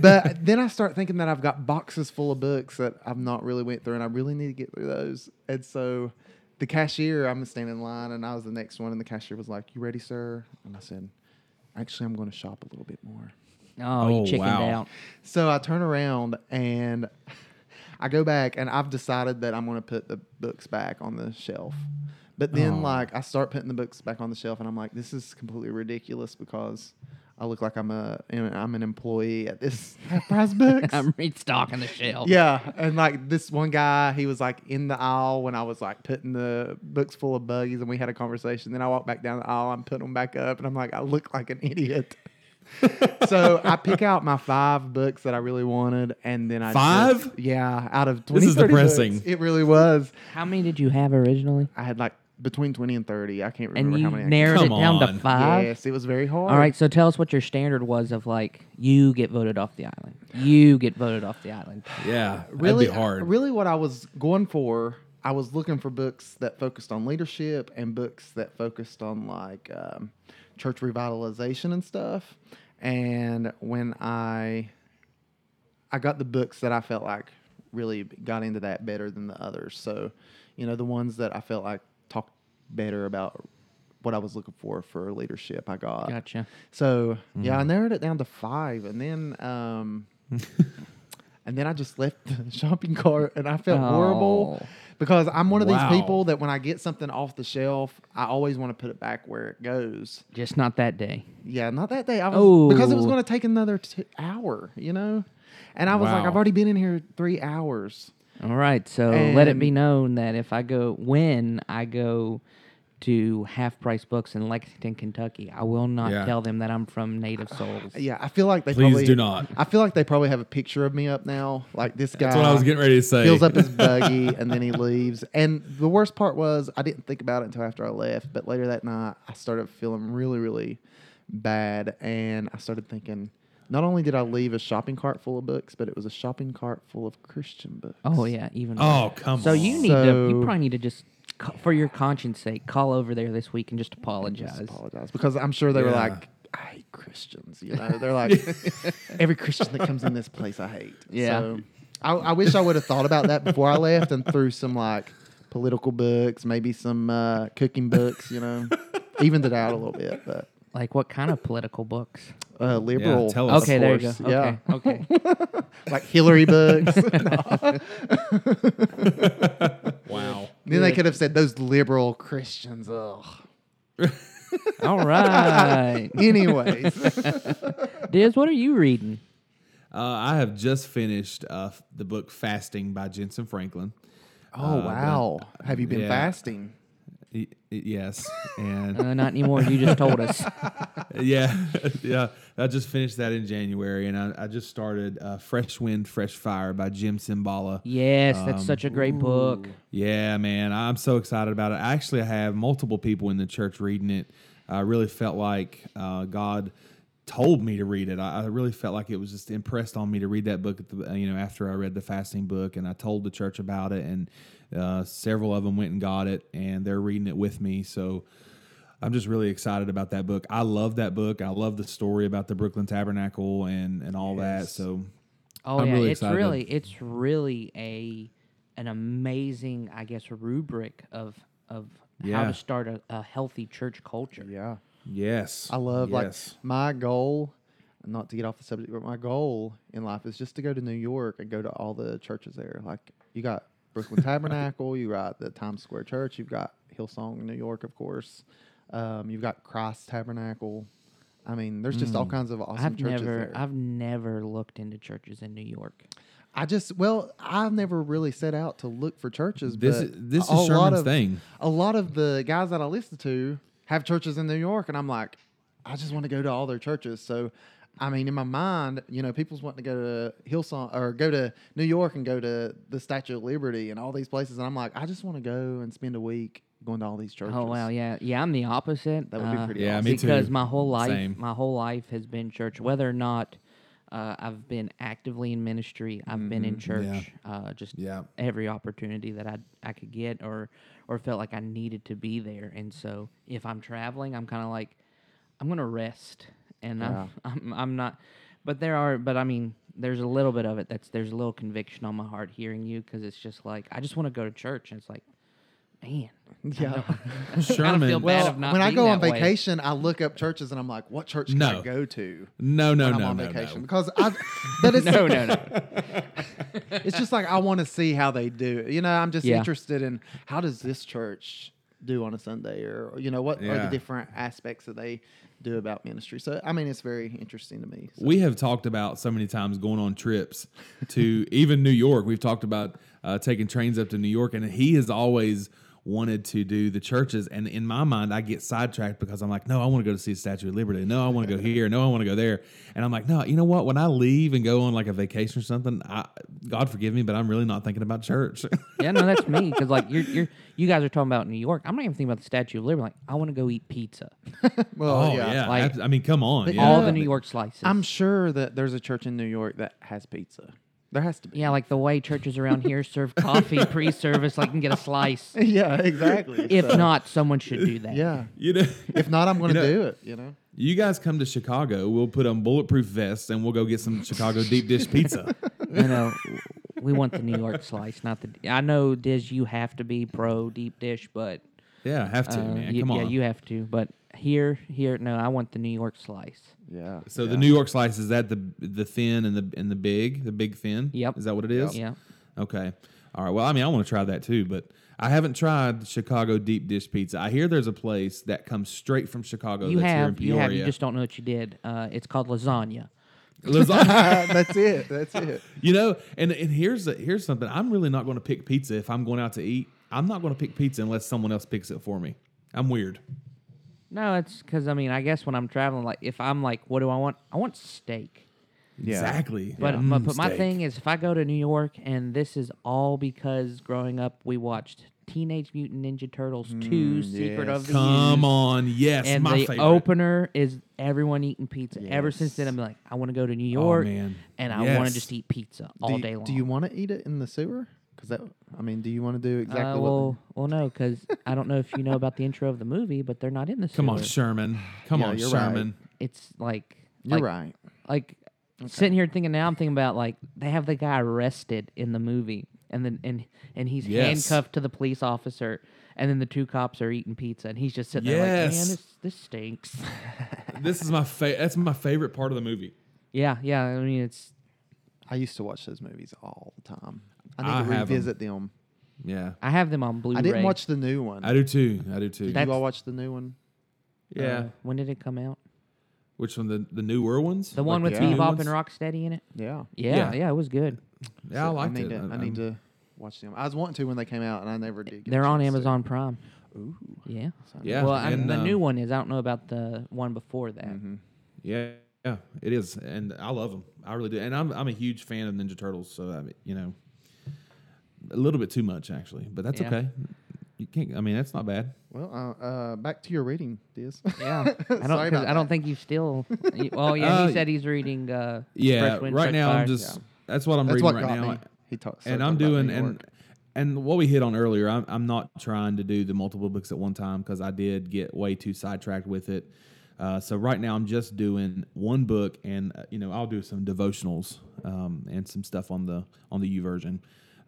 But then I start thinking that I've got boxes full of books that I've not really went through, and I really need to get through those. And so, the cashier, I'm standing in line, and I was the next one, and the cashier was like, "You ready, sir?" And I said, "Actually, I'm going to shop a little bit more." Oh, Oh, you chickened wow. out. So I turn around and *laughs* I go back and I've decided that I'm going to put the books back on the shelf. But then, Oh. like, I start putting the books back on the shelf, and I'm like, this is completely ridiculous because I look like I'm a I'm an employee at this *laughs* half price books. *laughs* I'm restocking the shelf. yeah, and like this one guy, he was like in the aisle when I was like putting the books full of buggies, and we had a conversation. Then I walk back down the aisle, I'm putting them back up, and I'm like, I look like an idiot. *laughs* so I pick out my five books that I really wanted, and then I Five? just- yeah, out of This is 30 books. depressing. it really was. How many did you have originally? I had like between twenty and thirty. I can't And remember you how many. I narrowed Come it down on. to five. Yes, it was very hard. All right, so tell us what your standard was of like you get voted off the island. You get voted off the island. Yeah, really that'd be hard. Really, what I was going for, I was looking for books that focused on leadership and books that focused on like um, church revitalization and stuff. And when I, I got the books that I felt like really got into that better than the others. So, you know, the ones that I felt like talked better about what I was looking for for leadership, I got. Gotcha. So yeah, Mm-hmm. I narrowed it down to five, and then um, *laughs* and then I just left the *laughs* shopping cart, and I felt horrible Oh. because I'm one of Wow. these people that when I get something off the shelf, I always want to put it back where it goes. Just not that day. Yeah, not that day. I was because it was Oh. going to take another t- hour, you know, and I was like, I've already been in here three hours. All right, so let it be known that if I go when I go to Half Price Books in Lexington, Kentucky, I will not Yeah. tell them that I'm from Native Souls. *sighs* Yeah, I feel like they Please probably do not. I feel like they probably have a picture of me up now, like this guy. That's what I was getting ready to say. fills up his *laughs* buggy and then he leaves. And the worst part was I didn't think about it until after I left. But later that night, I started feeling really, really bad, and I started thinking. Not only did I leave a shopping cart full of books, but it was a shopping cart full of Christian books. Oh yeah, even. Oh worse. come So on. you need to. You probably need to just, ca- for your conscience sake, call over there this week and just apologize. just apologize because I'm sure they were Yeah. like, I hate Christians. You know, they're like, *laughs* every Christian that comes in this place, I hate. Yeah. So I, I wish I would have thought about that before I left and threw some like political books, maybe some uh, cooking books. You know, *laughs* evened it out a little bit, but Like what kind of political books? uh, liberal. tell us. Okay, there you go. course. Yeah, Okay, okay. *laughs* like Hillary books. *laughs* *laughs* wow. then they could have said those liberal Christians. Ugh. All right, Anyways, Diz, what are you reading? Uh, I have just finished uh, f- the book Fasting by Jentezen Franklin. oh Uh, wow, have you been yeah. fasting? Y- y- yes, and Uh, not anymore. You just told us. *laughs* yeah, *laughs* yeah. I just finished that in January, and I, I just started uh, Fresh Wind, Fresh Fire by Jim Cymbala. Yes, that's Um, such a great book. Yeah, man, I'm so excited about it. Actually, I actually have multiple people in the church reading it. I really felt like uh, God told me to read it. I, I really felt like it was just impressed on me to read that book. At the, you know, after I read the fasting book, and I told the church about it, and uh, several of them went and got it, and they're reading it with me. So. I'm just really excited about that book. I love that book. I love the story about the Brooklyn Tabernacle and, and all that. So Oh I'm yeah, really it's excited really it's really a an amazing, I guess, rubric of of how to start a, a healthy church culture. Yeah. yes, I love yes. like my goal, not to get off the subject, but my goal in life is just to go to New York and go to all the churches there. Like you got Brooklyn Tabernacle, you got the Times Square Church, you've got Hillsong, New York, of course. Um, you've got Christ Tabernacle. I mean, there's just all kinds of awesome I've churches never there. I've never looked into churches in New York. I just well, I've never really set out to look for churches. This but is- this is a lot Sherman's of- thing. A lot of the guys that I listen to have churches in New York, and I'm like, I just want to go to all their churches. So, I mean, in my mind, you know, people's wanting to go to Hillsong or go to New York and go to the Statue of Liberty and all these places, and I'm like, I just want to go and spend a week going to all these churches. Oh wow, yeah, yeah. I'm the opposite. That would be uh, pretty Yeah, awesome. me too. because my whole life, Same. my whole life has been church. Whether or not uh, I've been actively in ministry, I've been in church. Mm-hmm. yeah. Uh, just Yeah. every opportunity that I I could get, or or felt like I needed to be there. And so if I'm traveling, I'm kind of like I'm gonna rest and Yeah. I'm, *laughs* I'm I'm not. But there are, but I mean, there's a little bit of it that's there's a little conviction on my heart hearing you because it's just like I just want to go to church, and it's like, man, Yeah. *laughs* I Sherman- feel bad Well, of not when I go on that way. vacation, I look up churches and I'm like, what church can No. I go to? No, no, when I'm no, on no, vacation no. because I, *laughs* but it's no, no, no. it's just like I want to see how they do. it. You know, I'm just Yeah. interested in how does this church do on a Sunday, or you know, what are the different aspects that they do about ministry. So, I mean, it's very interesting to me. So, We have talked about so many times going on trips to *laughs* even New York. We've talked about uh, taking trains up to New York, and he has always wanted to do the churches. And in my mind, I get sidetracked because I'm like, no, I want to go to see the Statue of Liberty. No, I want to go here. No, I want to go there. And I'm like, no, you know what? When I leave and go on like a vacation or something, I, God forgive me, but I'm really not thinking about church. *laughs* Yeah, no, that's me because like you're you're you guys are talking about New York. I'm not even thinking about the Statue of Liberty. Like I want to go eat pizza, *laughs* well, oh yeah. yeah, Like- abs- I mean, come on, yeah. all the New York slices. I'm sure that there's a church in New York that has pizza. There has to be. yeah, like the way churches around here serve *laughs* coffee pre-service, like you can get a slice. *laughs* yeah, exactly. If So, not, someone should do that. yeah. you know, If not, I'm *laughs* going to You know- do it. You know. you guys come to Chicago, we'll put on bulletproof vests and we'll go get some Chicago deep dish pizza. you know, we want the New York slice, not the. I know, Diz, you have to be pro deep dish, but Yeah, I have to, uh, man. you- Come on. yeah, you have to. But here, here, no, I want the New York slice. Yeah. So yeah. the New York slice is that the the thin and the and the big, the big thin. Yep. Is that what it is? Yeah, Okay. All right. Well, I mean, I want to try that too, but I haven't tried Chicago deep dish pizza. I hear there's a place that comes straight from Chicago. you that's here in have, you have, you just don't know what you did. Uh, it's called lasagna. Lasagna. *laughs* That's it. That's it. you know, and and here's the, here's something. I'm really not going to pick pizza if I'm going out to eat. I'm not going to pick pizza unless someone else picks it for me. I'm weird. No, it's because I mean, I guess when I'm traveling, like if I'm like, what do I want? I want steak. Yeah. Exactly. But Mm, but, but my steak. thing is, if I go to New York, and this is all because growing up we watched Teenage Mutant Ninja Turtles Two: Mm, Secret yes. of the Come Ooze, on, yes, and my the favorite. opener is everyone eating pizza. Ever since then, I'm like, I want to go to New Oh, York, man. and I want to just eat pizza all do, you- day long. Do you want to eat it in the sewer? Because that, I mean, do you want to do exactly uh, what? well, well, no, because I don't know if you know about the intro of the movie, but they're not in the Come on. Sherman. Come Yeah, on, you're right. Sherman. It's like You're like, right. like sitting here thinking now I'm thinking about like they have the guy arrested in the movie and then and and he's Yes. handcuffed to the police officer and then the two cops are eating pizza and he's just sitting there like man this this stinks *laughs* This is my favorite. that's my favorite part of the movie. yeah yeah I mean it's I used to watch those movies all the time. I need I to have 'em. revisit them. Yeah. I have them on Blu-ray I didn't watch the new one. I do too. I do too. Did That's- you all watch the new one? yeah. Uh, when did it come out Which one? The the newer ones? the one Like with the new Bebop ones? and Rocksteady in it Yeah. yeah Yeah. yeah, it was good Yeah, I So liked need it. To, I, I- need to watch them. I was wanting to when they came out, and I never did. Get a they're on chance to. Amazon Prime Ooh. yeah So- Yeah. well I, and, the uh, new one is I don't know about the one before that Mhm. Yeah, yeah, it is, and I love them. I really do, and I'm I'm a huge fan of Ninja Turtles. So I mean, you know, a little bit too much actually, but that's Yeah. okay. You can't. I mean, that's not bad. Well, uh, uh, back to your reading, Diz. Yeah, *laughs* I don't. Sorry 'cause about I don't think you still. you- well, yeah, Uh, he said he's reading. Uh, Yeah, Fresh Wind, right Fresh now Fire. I'm just. Yeah. That's what I'm That's reading what right now. me. He talks. and I'm doing and and what we hit on earlier. I'm I'm not trying to do the multiple books at one time because I did get way too sidetracked with it. Uh, so right now I'm just doing one book, and uh, you know I'll do some devotionals um, and some stuff on the on the YouVersion,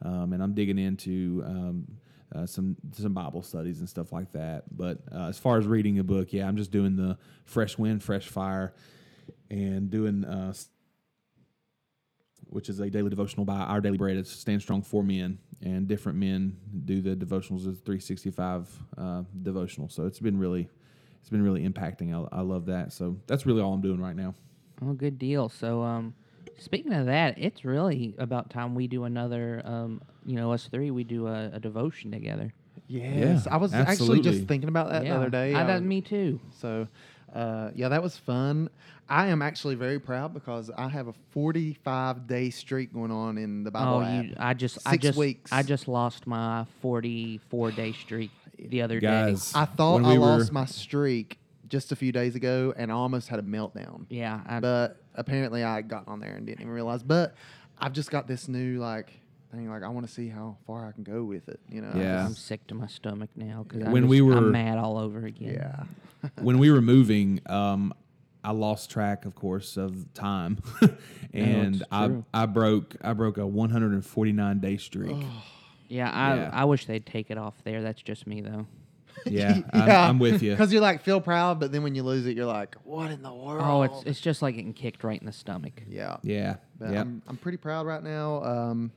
um, and I'm digging into um, uh, some some Bible studies and stuff like that. But uh, as far as reading a book, yeah, I'm just doing the Fresh Wind, Fresh Fire, and doing uh, which is a daily devotional by Our Daily Bread. It's Stand Strong for Men, and different men do the devotionals as 365 uh, devotional. So it's been really, it's been really impacting. I, I love that. So that's really all I'm doing right now. Oh, good deal. So, um, speaking of that, it's really about time we do another. Um, you know, us three, we do a, a devotion together. Yes, Yeah, I was actually just thinking about that yeah, the other day. I, I that, was- me too. So, uh, yeah, that was fun. I am actually very proud because I have a 45 day streak going on in the Bible Oh, app. you! I just, I just, weeks. I just lost my forty-four day streak the other Guys, I thought when I we were- lost my streak just a few days ago and I almost had a meltdown. Yeah, I, But apparently I got on there and didn't even realize. But I've just got this new like thing. Like I want to see how far I can go with it. You know? I Yeah. I'm sick to my stomach now because When we were- I'm mad all over again. yeah. *laughs* when we were moving, um, I lost track, of course, of time, *laughs* and it's I true. I broke I broke a 149 day streak. Yeah, I Yeah. I wish they'd take it off there. That's just me though. Yeah, *laughs* I'm, I'm with you. Because you're like feel proud, but then when you lose it, you're like, what in the world? Oh, it's it's just like getting kicked right in the stomach. yeah. Yeah, But yeah. I'm, I'm pretty proud right now. Um,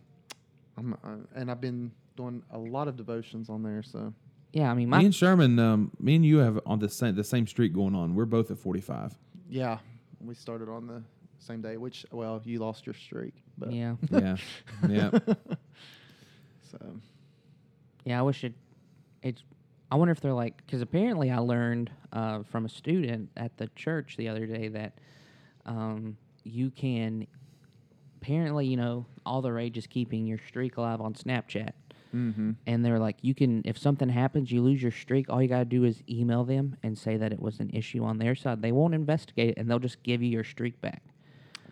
I'm, uh, and I've been doing a lot of devotions on there. So Yeah, I mean me and Sherman, um, me and you have on the same the same streak going on. We're both at 45. yeah, we started on the same day. Which well, you lost your streak, but yeah *laughs* Yeah, yeah. *laughs* So yeah. I wish it. It's. I wonder if they're like because apparently I learned uh, from a student at the church the other day that um, you can apparently you know all the rage is keeping your streak alive on Snapchat. mm-hmm. and they're like, you can if something happens, you lose your streak. All you gotta do is email them and say that it was an issue on their side. They won't investigate it, and they'll just give you your streak back.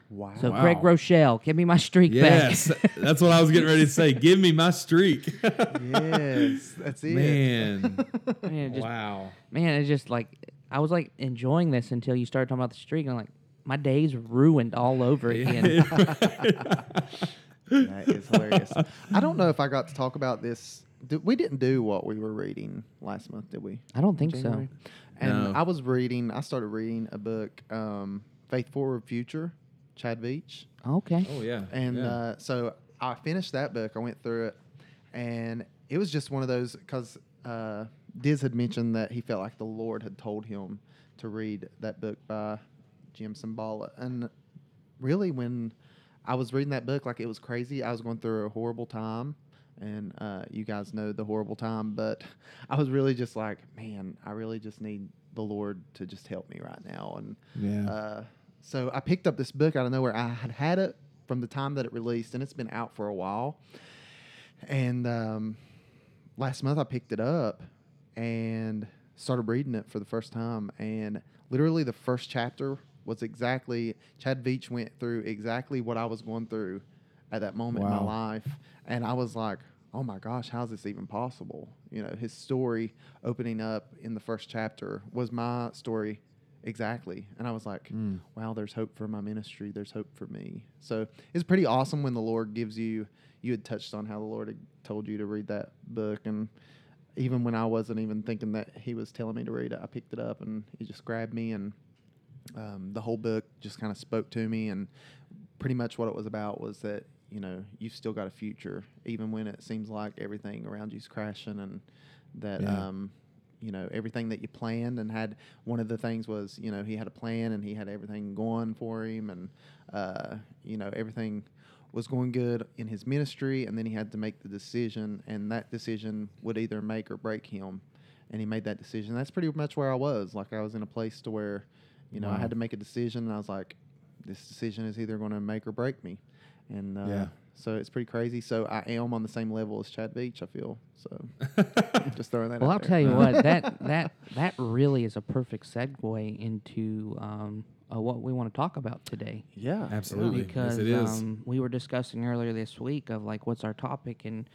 Wow. So, Wow. Greg Rochelle, give me my streak Yes, back. *laughs* that's what I was getting ready to say. Give me my streak. *laughs* yes, that's it. Man, *laughs* man, it just, wow. man, it's just like I was like enjoying this until you started talking about the streak, and I'm like, my day's ruined all over again. That is hilarious. I don't know if I got to talk about this. We didn't do what we were reading last month, did we? I don't think January? so. And No. I was reading. I started reading a book, um, "Faith Forward Future," Chad Veach. Okay. Oh yeah. And yeah. uh, so I finished that book. I went through it, and it was just one of those because uh, Diz had mentioned that he felt like the Lord had told him to read that book by Jim Cymbala. And really, when I was reading that book, like it was crazy. I was going through a horrible time. And uh, you guys know the horrible time, but *laughs* I was really just like, man, I really just need the Lord to just help me right now. And yeah. So I picked up this book out of nowhere. I had had it from the time that it released, and it's been out for a while. And um, last month I picked it up and started reading it for the first time. And literally, the first chapter was exactly Chad Veach went through exactly what I was going through at that moment in my life. And I was like, oh my gosh, how is this even possible? You know, his story opening up in the first chapter was my story exactly. And I was like, Mm. wow, there's hope for my ministry. There's hope for me. So it's pretty awesome when the Lord gives you, you had touched on how the Lord had told you to read that book. And even when I wasn't even thinking that He was telling me to read it, I picked it up and He just grabbed me. And um, the whole book just kind of spoke to me. And pretty much what it was about was that, you know, you've still got a future, even when it seems like everything around you's crashing and that, Yeah. um, you know everything that you planned and had one of the things was you know he had a plan and he had everything going for him and uh, you know everything was going good in his ministry and then he had to make the decision and that decision would either make or break him. And he made that decision. That's pretty much where i was. Like i was in a place to where you know i had to make a decision and i was like this decision is either going to make or break me. And uh, Yeah. So it's pretty crazy so i am on the same level as chad veach i feel so *laughs* just throwing that Well, out I'll there. tell you what *laughs* that that that really is a perfect segue into um, uh, what we want to talk about today. Yeah, Absolutely. Yes, because it is. Um, we were discussing earlier this week of like what's our topic and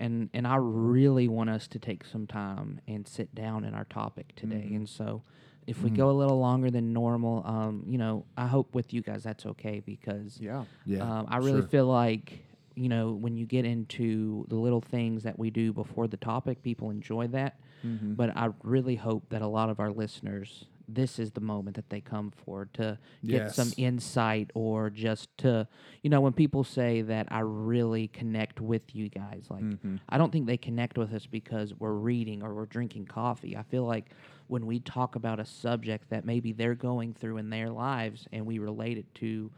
and and I really want us to take some time and sit down in our topic today. Mhm. And so if we Mhm. go a little longer than normal, um, you know, I hope with you guys that's okay because Yeah. yeah. um, I really sure. feel like you know when you get into the little things that we do before the topic, people enjoy that. Mhm. But I really hope that a lot of our listeners, this is the moment that they come for to get some insight or just to, you know, when people say that I really connect with you guys, like, Mhm. I don't think they connect with us because we're reading or we're drinking coffee. I feel like when we talk about a subject that maybe they're going through in their lives and we relate it to,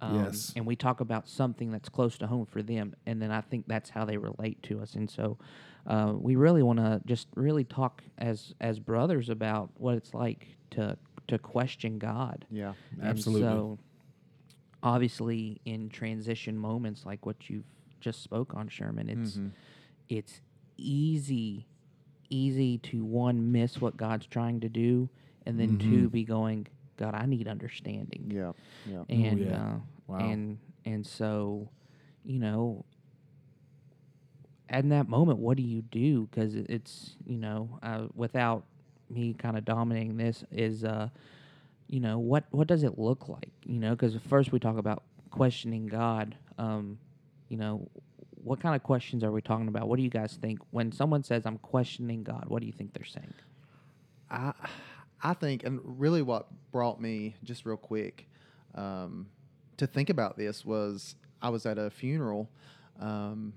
um, Yes. and we talk about something that's close to home for them, and then I think that's how they relate to us. And so, uh, we really want to just really talk as as brothers about what it's like to to question God. Yeah. Absolutely. And so, obviously, in transition moments like what you've just spoke on, Sherman, it's Mhm. it's easy, easy to one miss what God's trying to do, and then two Mhm. be going, God, I need understanding. Yeah. Yeah. And yeah. uh, Wow. and and so, you know, in that moment, what do you do? Because it's you know, uh, without me kind of dominating this, is uh, you know, what what does it look like? You know, because first we talk about questioning God. Um, you know, what kind of questions are we talking about? What do you guys think when someone says I'm questioning God? What do you think they're saying? I I think, and really, what brought me just real quick um, to think about this was I was at a funeral. Um,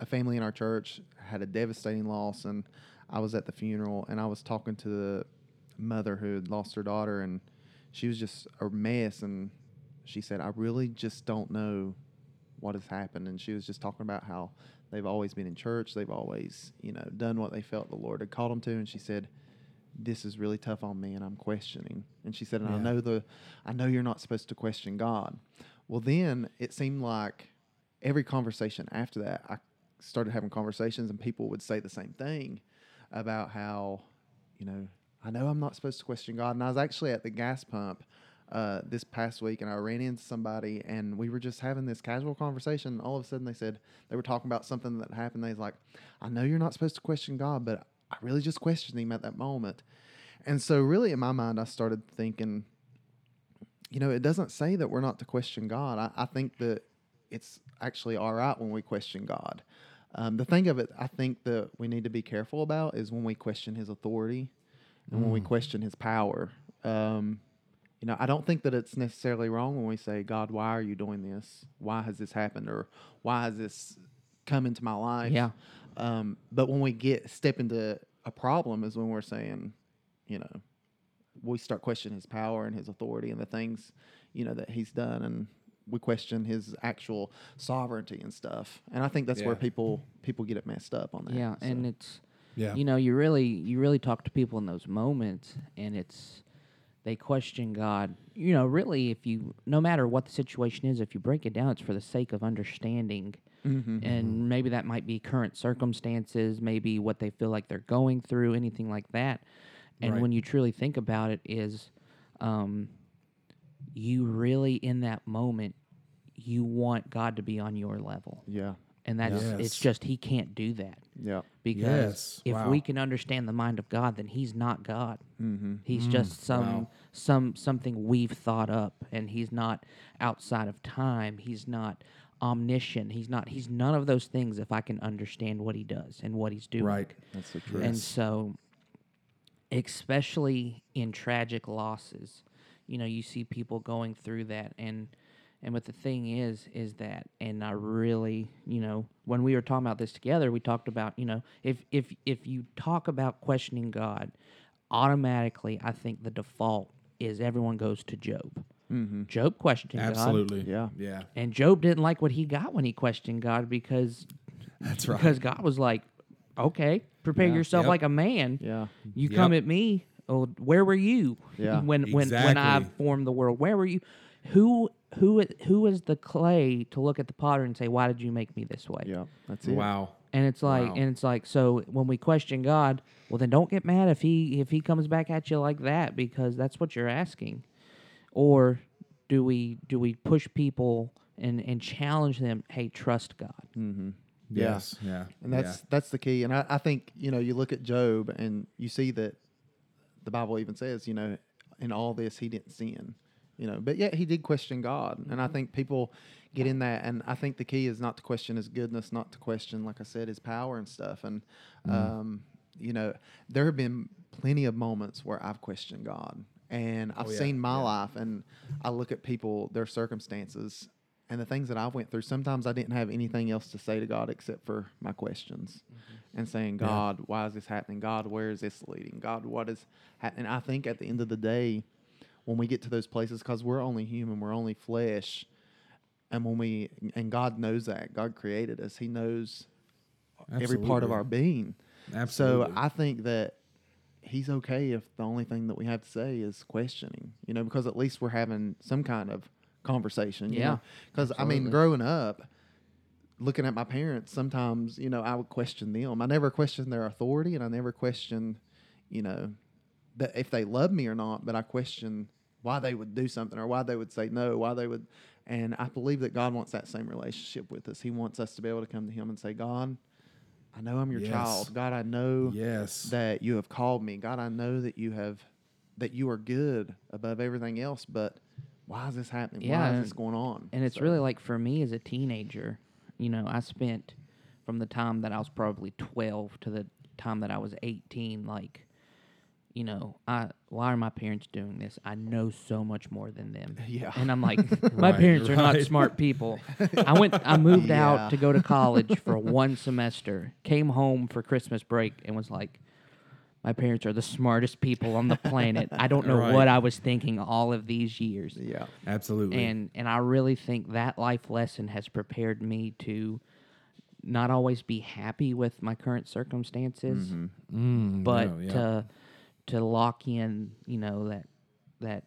a family in our church had a devastating loss, and I was at the funeral, and I was talking to the mother who had lost her daughter, and she was just a mess, and she said, "I really just don't know what has happened," and she was just talking about how they've always been in church, they've always, you know, done what they felt the Lord had called them to, and she said this is really tough on me and I'm questioning. And she said, and I know the I know you're not supposed to question God. Well then it seemed like every conversation after that I started having conversations and people would say the same thing about how, you know, I know I'm not supposed to question God. And I was actually at the gas pump uh, this past week and I ran into somebody and we were just having this casual conversation. All of a sudden they said they were talking about something that happened. They was like, I know you're not supposed to question God, but I really just questioned him at that moment. And so really in my mind I started thinking, you know, it doesn't say that we're not to question God. I, I think that it's actually all right when we question God. Um, the thing of it, I think that we need to be careful about is when we question His authority and when we question His power. Um, you know, I don't think that it's necessarily wrong when we say, God, why are you doing this? Why has this happened? Or why has this come into my life? Yeah. Um, but when we get step into a problem is when we're saying, you know, we start questioning his power and his authority and the things, you know, that he's done and we question his actual sovereignty and stuff. And I think that's where people people get it messed up on that. Yeah, So, and it's Yeah. you know you really you really talk to people in those moments, and it's they question God. You know, really, if you no matter what the situation is, if you break it down, it's for the sake of understanding. Mm-hmm. And maybe that might be current circumstances, maybe what they feel like they're going through, anything like that. And Right. when you truly think about it, is um, you really in that moment, you want God to be on your level, yeah. and that's Yes. it's just He can't do that Yeah. because Yes, if wow. we can understand the mind of God, then He's not God. Mm-hmm. He's just some wow. some something we've thought up, and He's not outside of time. He's not omniscient. He's not. He's none of those things. If I can understand what He does and what He's doing, Right. That's the truth. and so, especially in tragic losses, you know, you see people going through that, and and what the thing is, is that, and I really, you know, when we were talking about this together, we talked about, you know, if if if you talk about questioning God, automatically, I think the default is everyone goes to Job. Mm-hmm. Job questioned God, Absolutely. Yeah. Yeah. and Job didn't like what he got when he questioned God because That's right. because God was like, okay, prepare Yeah. yourself Yep. like a man. Yeah. You Yep. come at me. Oh, where were you? Yeah. when when when I formed the world, where were you? Who who i- who is the clay to look at the potter and say, why did you make me this way? Yeah. That's it. Wow. And it's like Wow. and it's like so when we question God, well then don't get mad if he if he comes back at you like that because that's what you're asking. Or do we do we push people and and challenge them, hey, trust God. Mm-hmm. Yeah. Yes. Yeah. And that's that's the key. And I, I think, you know, you look at Job and you see that the Bible even says, you know, in all this he didn't sin. You know, but yet he did question God. And I think people get in that and I think the key is not to question his goodness, not to question, like I said, his power and stuff. And um, you know, there have been plenty of moments where I've questioned God. And I've oh, yeah, seen my yeah. life and I look at people, their circumstances and the things that I went through, sometimes I didn't have anything else to say to God except for my questions mm-hmm. and saying, Yeah. God, why is this happening? God, where is this leading? God, what is happening? I think at the end of the day, when we get to those places, because we're only human, we're only flesh, and when we and God knows that God created us, He knows every part of our being. Absolutely. So I think that He's okay if the only thing that we have to say is questioning, you know, because at least we're having some kind of conversation. Yeah, Because I mean, growing up, looking at my parents, sometimes you know I would question them. I never questioned their authority, and I never questioned, you know, that if they love me or not. But I questioned why they would do something or why they would say no, why they would. And I believe that God wants that same relationship with us. He wants us to be able to come to Him and say, God, I know I'm your Yes. child. God, I know yes. that you have called me. God, I know that you have that you are good above everything else, but why is this happening? Yeah, why is this going on? And it's So- really like for me as a teenager, you know, I spent from the time that I was probably 12 to the time that I was 18, like, you know, I why are my parents doing this? I know so much more than them. *laughs* Yeah. And I'm like, *laughs* my Right, parents are not smart people. *laughs* I went I moved Yeah. out to go to college for one semester, came home for Christmas break and was like my parents are the smartest people on the planet. I don't know Right. what I was thinking all of these years yeah, Absolutely. and and I really think that life lesson has prepared me to not always be happy with my current circumstances, Mm, but no, yeah. to to lock in, you know that that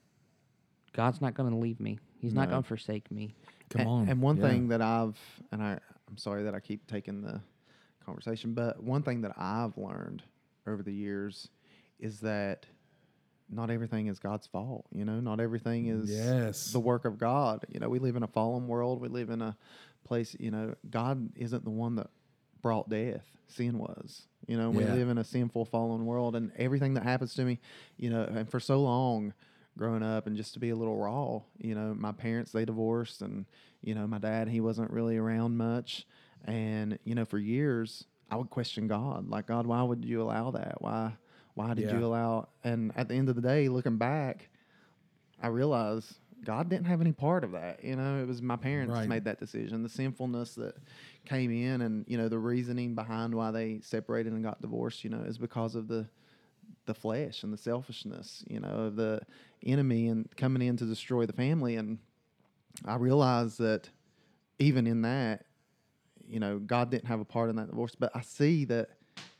God's not going to leave me. He's not going to forsake me. come and, on. And one Yeah. thing that I've and I I'm sorry that I keep taking the conversation, but one thing that I've learned over the years is that not everything is God's fault. You know, not everything is Yes. the work of God. You know, we live in a fallen world. We live in a place. You know, God isn't the one that brought death. Sin was. You know, we Yeah. live in a sinful, fallen world, and everything that happens to me, you know, and for so long growing up and just to be a little raw, you know, my parents they divorced, and you know, my dad he wasn't really around much, and you know, for years I would question God, like God, why would you allow that? Why, why did Yeah. you allow? And at the end of the day, looking back, I realized God didn't have any part of that. You know, it was my parents Right. made that decision. The sinfulness that came in, and you know, the reasoning behind why they separated and got divorced. You know, is because of the the flesh and the selfishness. You know, of the enemy and coming in to destroy the family. And I realized that even in that, you know, God didn't have a part in that divorce. But I see that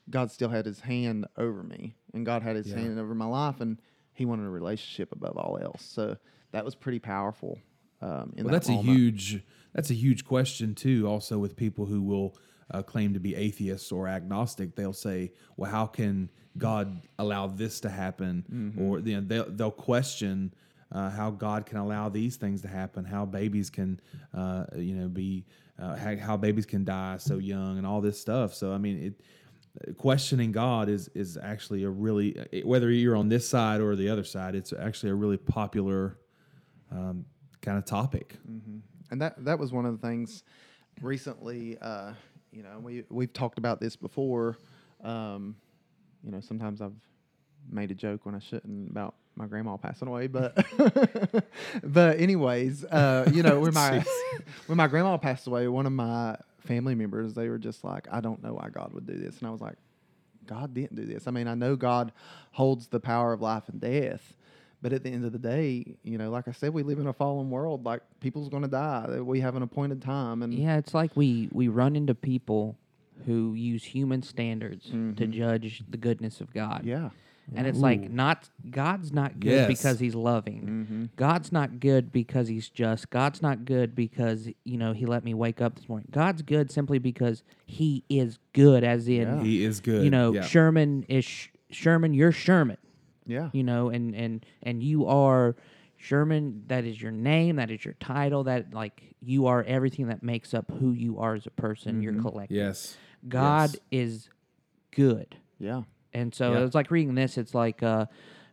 God still had His hand over me, and God had His Yeah. hand over my life, and He wanted a relationship above all else. So that was pretty powerful. Um, in well, that that's a huge that's a huge question too. Also, with people who will uh, claim to be atheists or agnostic, they'll say, "Well, how can God allow this to happen?" Mm-hmm. Or you know, they'll, they'll question uh, how God can allow these things to happen, how babies can, uh, you know, be uh, how, how babies can die so young, and all this stuff. So, I mean, it questioning God is is actually a really whether you're on this side or the other side, it's actually a really popular um, kind of topic. and that that was one of the things recently. Uh, you know, we we've talked about this before. Um, you know, sometimes I've made a joke when I shouldn't about my grandma passing away, but *laughs* but anyways, uh, you know, when my *laughs* when my grandma passed away, one of my family members they were just like, I don't know why God would do this, and I was like, God didn't do this. I mean, I know God holds the power of life and death. But at the end of the day, you know, like I said, we live in a fallen world. Like people's going to die. We have an appointed time, and Yeah, it's like we we run into people who use human standards to mm-hmm. judge the goodness of God. yeah, And it's like not God's not good Yes. because he's loving. Mm-hmm. God's not good because he's just. God's not good because you know he let me wake up this morning. God's good simply because he is good as in Yeah. He is good. you know yeah. Sherman is Sh- Sherman you're Sherman. Yeah, You know and and and you are Sherman that is your name, that is your title, that like you are everything that makes up who you are as a person, your collective. Yes. God Yes. is good. yeah, And so Yeah. it's like reading this. It's like uh,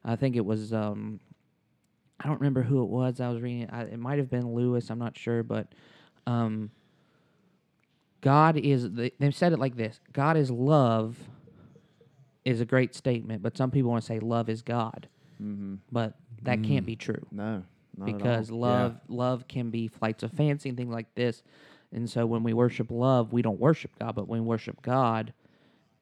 I think it was um, I don't remember who it was. I was reading. I, it might have been Lewis. I'm not sure, but um, God is. They, they've said it like this: God is love. Is a great statement, but some people want to say love is God, mm-hmm. but that can't be true. No, not at all. because love love can be flights of fancy and things like this. And so when we worship love we don't worship god but when we worship god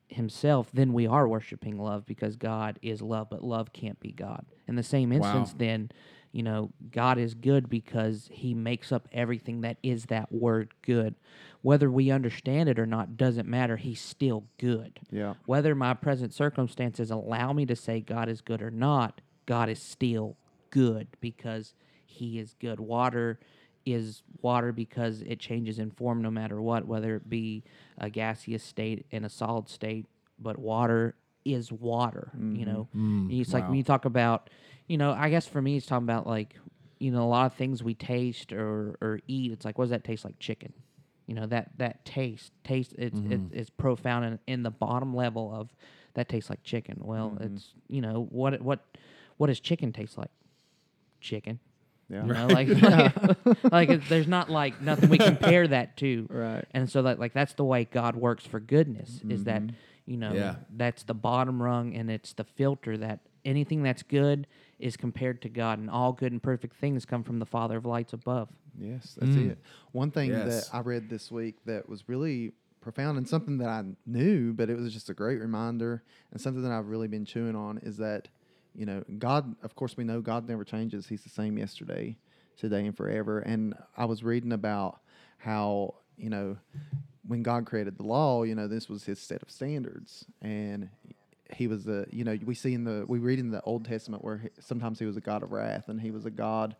himself then we are worshiping love because god is love but love can't be god. In the same instance Wow. then you know god is good because he makes up everything that is that word good whether we understand it or not doesn't matter he's still good yeah, whether my present circumstances allow me to say God is good or not, God is still good because He is good. Water is water because it changes in form no matter what, whether it be a gaseous state and a solid state. But water is water, you know. Mm-hmm. Mm, it's like when you talk about, you know, I guess for me, it's talking about like, you know, a lot of things we taste or, or eat. It's like, what does that taste like? Chicken you know that that taste taste it's it's, it's profound in, in the bottom level of that tastes like chicken well it's you know what what what does chicken taste like? Chicken. Yeah. You know, *laughs* like, like, like there's not like nothing we compare that to. Right. And so that like that's the way God works for goodness is that Mm-hmm. you know Yeah. that's the bottom rung and it's the filter that anything that's good is compared to God and all good and perfect things come from the Father of lights above. Yes, that's Mm. it. One thing Yes. that I read this week that was really profound and something that I knew, but it was just a great reminder and something that I've really been chewing on is that, you know, God, of course, we know God never changes. He's the same yesterday, today, and forever. And I was reading about how, you know, when God created the law, you know, this was his set of standards. And he was a, you know, we see in the, we read in the Old Testament where he, sometimes he was a God of wrath and he was a God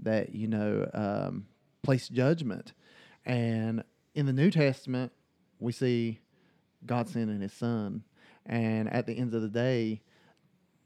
that, you know, um, placed judgment. And in the New Testament, we see God sending his son. And at the end of the day,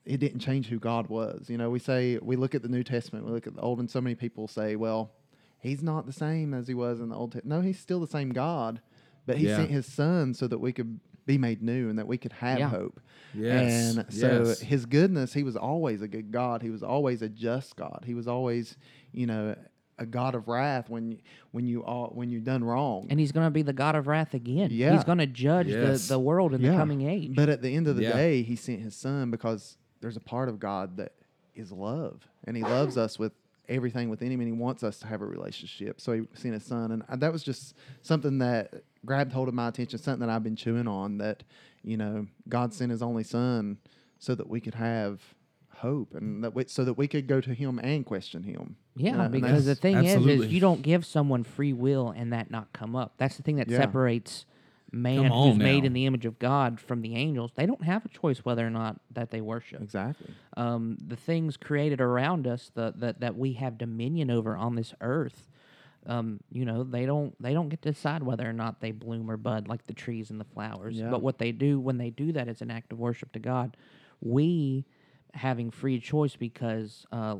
it didn't change who God was. You know, we say, we look at the New Testament, we look at the Old, and so many people say, well, he's not the same as he was in the Old Testament. No, he's still the same God, but he Yeah. sent his son so that we could be made new and that we could have Yeah. hope. Yes, And so yes. his goodness, he was always a good God. He was always a just God. He was always, you know, a God of wrath when you, when you all when you done wrong. And he's going to be the God of wrath again. Yeah. He's going to judge Yes. the, the world in the coming age. But at the end of the Yeah. day, he sent his son because there's a part of God that is love, and he loves us with everything within him, and he wants us to have a relationship. So he sent his son, and uh, that was just something that grabbed hold of my attention, something that I've been chewing on. That you know, God sent His only Son so that we could have hope, and that we, so that we could go to Him and question Him. Yeah, You know, because the thing is, Absolutely. is you don't give someone free will and that not come up. That's the thing that Yeah. separates man Come on who's made in the image of God from the angels. They don't have a choice whether or not that they worship. exactly. Um, the things created around us, the, that that we have dominion over on this earth, um, you know, they don't they don't get to decide whether or not they bloom or bud like the trees and the flowers. Yeah. But what they do when they do that is an act of worship to God. We having free choice because uh,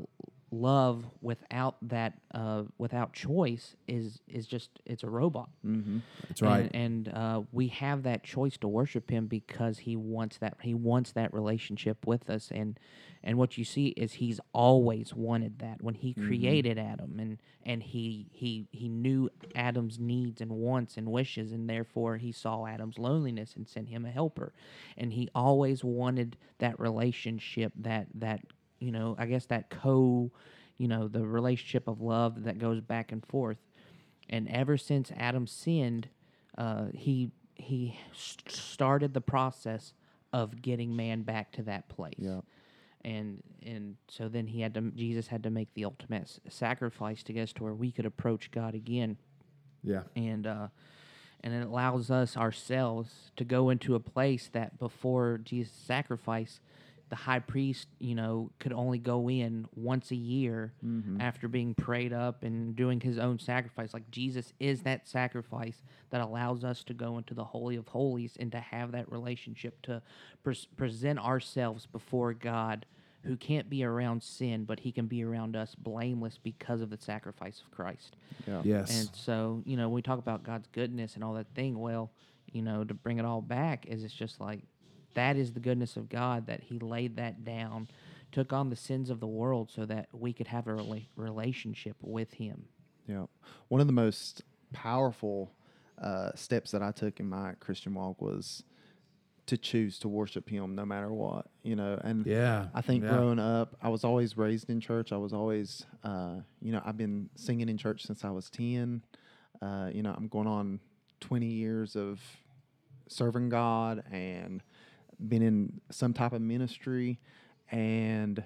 love without that uh, without choice is is just it's a robot. Mm-hmm. That's right. And, and uh, we have that choice to worship him because he wants that he wants that relationship with us. And and what you see is he's always wanted that. When he created Adam and and he he he knew Adam's needs and wants and wishes, and therefore he saw Adam's loneliness and sent him a helper. And he always wanted that relationship that that you know I guess that co you know the relationship of love that goes back and forth and ever since Adam sinned, uh, he he st- started the process of getting man back to that place. Yeah. And and so then he had to Jesus had to make the ultimate s- sacrifice to get us to where we could approach God again, yeah. and uh, and it allows us ourselves to go into a place that before Jesus' sacrifice, the high priest, you know, could only go in once a year mm-hmm. after being prayed up and doing his own sacrifice. Like Jesus is that sacrifice that allows us to go into the holy of holies and to have that relationship to pres- present ourselves before God. Who can't be around sin, but he can be around us blameless because of the sacrifice of Christ. Yeah. Yes. And so, you know, we talk about God's goodness and all that thing. Well, you know, to bring it all back is it's just like that is the goodness of God that He laid that down, took on the sins of the world so that we could have a rela- relationship with Him. Yeah. One of the most powerful uh, steps that I took in my Christian walk was to choose to worship Him no matter what, you know. And Yeah, I think yeah. growing up, I was always raised in church. I was always, uh, you know, I've been singing in church since I was 10. Uh, you know, I'm going on 20 years of serving God and been in some type of ministry. And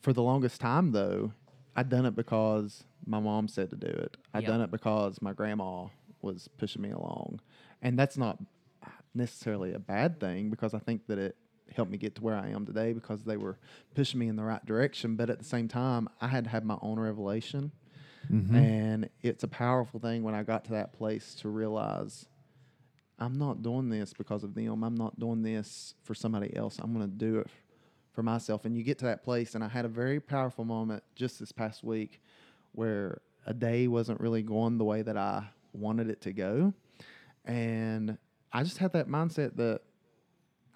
for the longest time, though, I'd done it because my mom said to do it. I'd Yep. done it because my grandma was pushing me along. And that's not necessarily a bad thing because I think that it helped me get to where I am today because they were pushing me in the right direction. But at the same time, I had to have my own revelation. Mm-hmm. And it's a powerful thing when I got to that place to realize I'm not doing this because of them. I'm not doing this for somebody else. I'm going to do it for myself. And you get to that place, and I had a very powerful moment just this past week where a day wasn't really going the way that I wanted it to go. And I just had that mindset that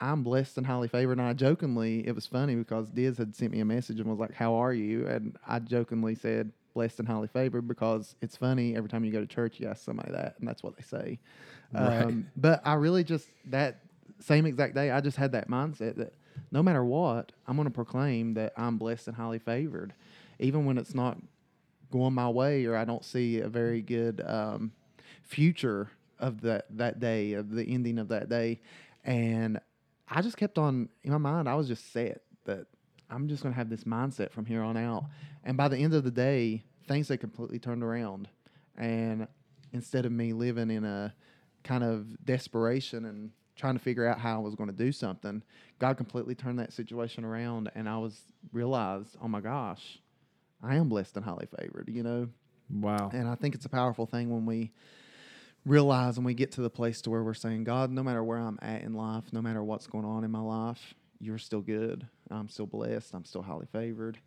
I'm blessed and highly favored. And I jokingly, it was funny because Diz had sent me a message and was like, "How are you?" And I jokingly said, "Blessed and highly favored," because it's funny every time you go to church, you ask somebody that, and that's what they say. Right. Um, but I really just that same exact day, I just had that mindset that no matter what, I'm going to proclaim that I'm blessed and highly favored, even when it's not going my way or I don't see a very good um, future of that that day of the ending of that day, and I just kept on in my mind. I was just set that I'm just going to have this mindset from here on out, and by the end of the day, things had completely turned around, and instead of me living in a kind of desperation and trying to figure out how I was going to do something, God completely turned that situation around, and I was realized, oh my gosh, I am blessed and highly favored, you know. Wow. And I think it's a powerful thing when we realize and we get to the place to where we're saying, God, no matter where I'm at in life, no matter what's going on in my life, you're still good. I'm still blessed. I'm still highly favored.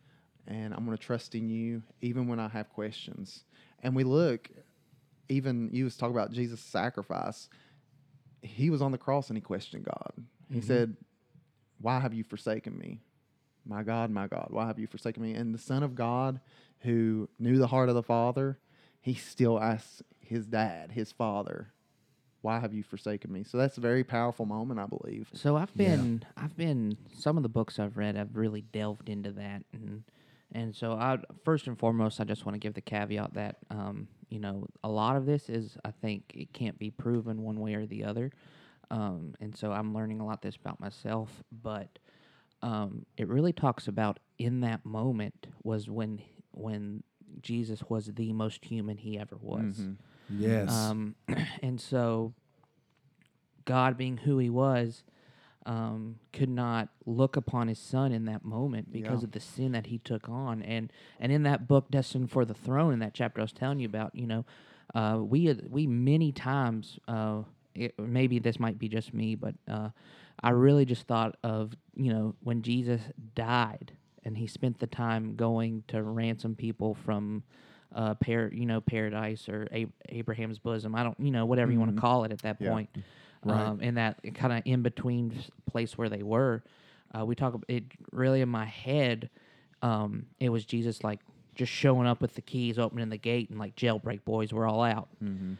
And I'm going to trust in you even when I have questions. And we look, even you was talking about Jesus' sacrifice. He was on the cross and he questioned God. He mm-hmm. said, Why have you forsaken me? My God, my God, why have you forsaken me? And the Son of God, who knew the heart of the Father, he still asks his dad, his father, why have you forsaken me? So that's a very powerful moment, I believe. So I've Yeah. been, I've been, some of the books I've read, I've really delved into that, and and so I first and foremost, I just want to give the caveat that um, you know a lot of this is, I think, it can't be proven one way or the other, um, and so I'm learning a lot this about myself, but um, it really talks about in that moment was when when Jesus was the most human he ever was. Yes. Um, *clears throat* and so, God, being who He was, um, could not look upon His Son in that moment because Yeah. of the sin that He took on. And and in that book, Destined for the Throne, in that chapter I was telling you about, you know, uh, we we many times, uh, it, maybe this might be just me, but uh, I really just thought of you know when Jesus died and He spent the time going to ransom people from uh, par- you know, paradise or Ab- Abraham's bosom. I don't, you know, whatever you want to call it at that Yeah. point. Right. Um, in that kind of in between place where they were, uh, we talk. It really in my head, um, it was Jesus like just showing up with the keys, opening the gate, and like jailbreak boys, we're all out.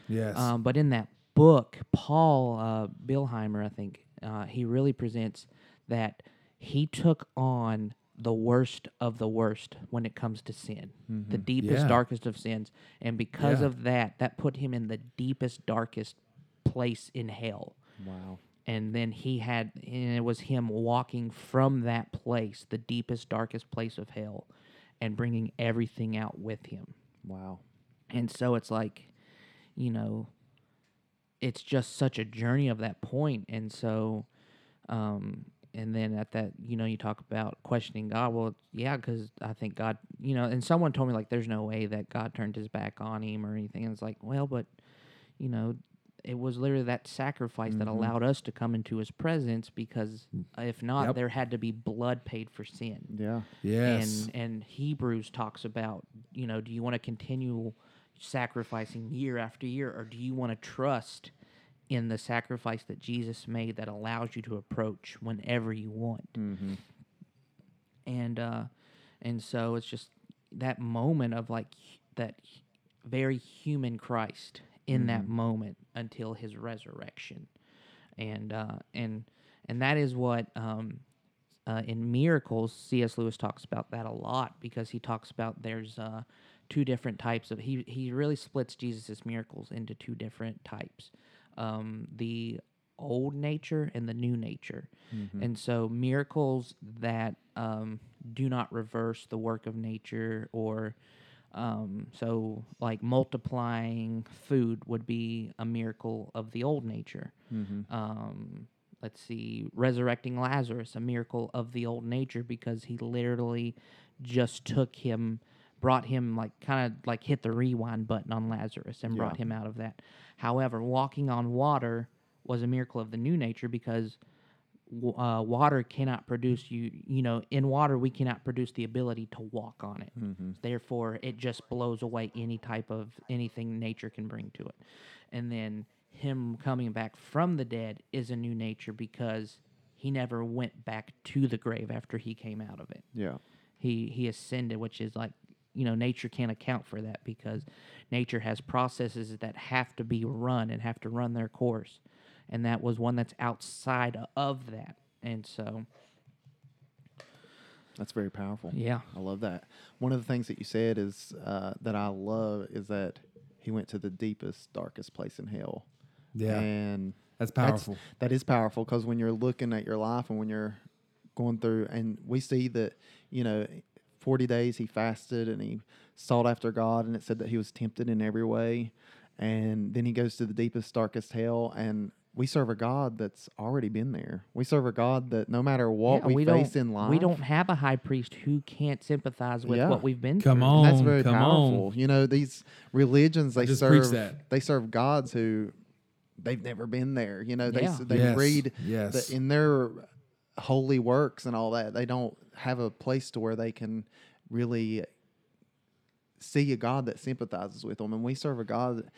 yes. Um, but in that book, Paul uh, Billheimer, I think, uh, he really presents that he took on the worst of the worst when it comes to sin, the deepest, Yeah. darkest of sins. And because Yeah. of that, that put him in the deepest, darkest place in hell. Wow. And then he had, and it was him walking from that place, the deepest, darkest place of hell, and bringing everything out with him. Wow. And so it's like, you know, it's just such a journey of that point. And so, um, and then at that, you know, you talk about questioning God. Well, yeah, because I think God, you know, and someone told me like, there's no way that God turned his back on him or anything. And it's like, well, but, you know, it was literally that sacrifice that mm-hmm. allowed us to come into his presence because mm. if not, Yep. there had to be blood paid for sin Yeah. yes. and and Hebrews talks about you know do you want to continue sacrificing year after year or do you want to trust in the sacrifice that Jesus made that allows you to approach whenever you want. Mm-hmm. and uh and so it's just that moment of like that very human Christ in that moment until his resurrection. And uh and and that is what um uh, in miracles cs lewis talks about that a lot because he talks about there's uh two different types of he he really splits jesus's miracles into two different types um the old nature and the new nature and so miracles that um do not reverse the work of nature or um, so, like multiplying food would be a miracle of the old nature. Um, let's see, resurrecting Lazarus, a miracle of the old nature because he literally just took him, brought him like kind of like hit the rewind button on Lazarus and brought him out of that. However, walking on water was a miracle of the new nature because uh, water cannot produce you you know in water we cannot produce the ability to walk on it therefore it just blows away any type of anything nature can bring to it and then him coming back from the dead is a new nature because he never went back to the grave after he came out of it. Yeah. He he ascended, which is like you know nature can't account for that because nature has processes that have to be run and have to run their course, and that was one that's outside of that. And so That's very powerful. yeah, I love that. One of the things that you said is uh, that I love is that he went to the deepest, darkest place in hell. Yeah. And That's that's- powerful. that is powerful because when you're looking at your life and when you're going through, and we see that, you know, 40 days he fasted and he sought after God, and it said that he was tempted in every way. And then he goes to the deepest, darkest hell. And we serve a God that's already been there. We serve a God that no matter what Yeah, we, don't face in life, we don't have a high priest who can't sympathize with Yeah. what we've been Come through. on. And that's very come powerful. on. You know, these religions they Just serve that. they serve gods who they've never been there. You know, they Yeah. they Yes, read yes. the, in their holy works and all that. They don't have a place to where they can really see a God that sympathizes with them. And we serve a God,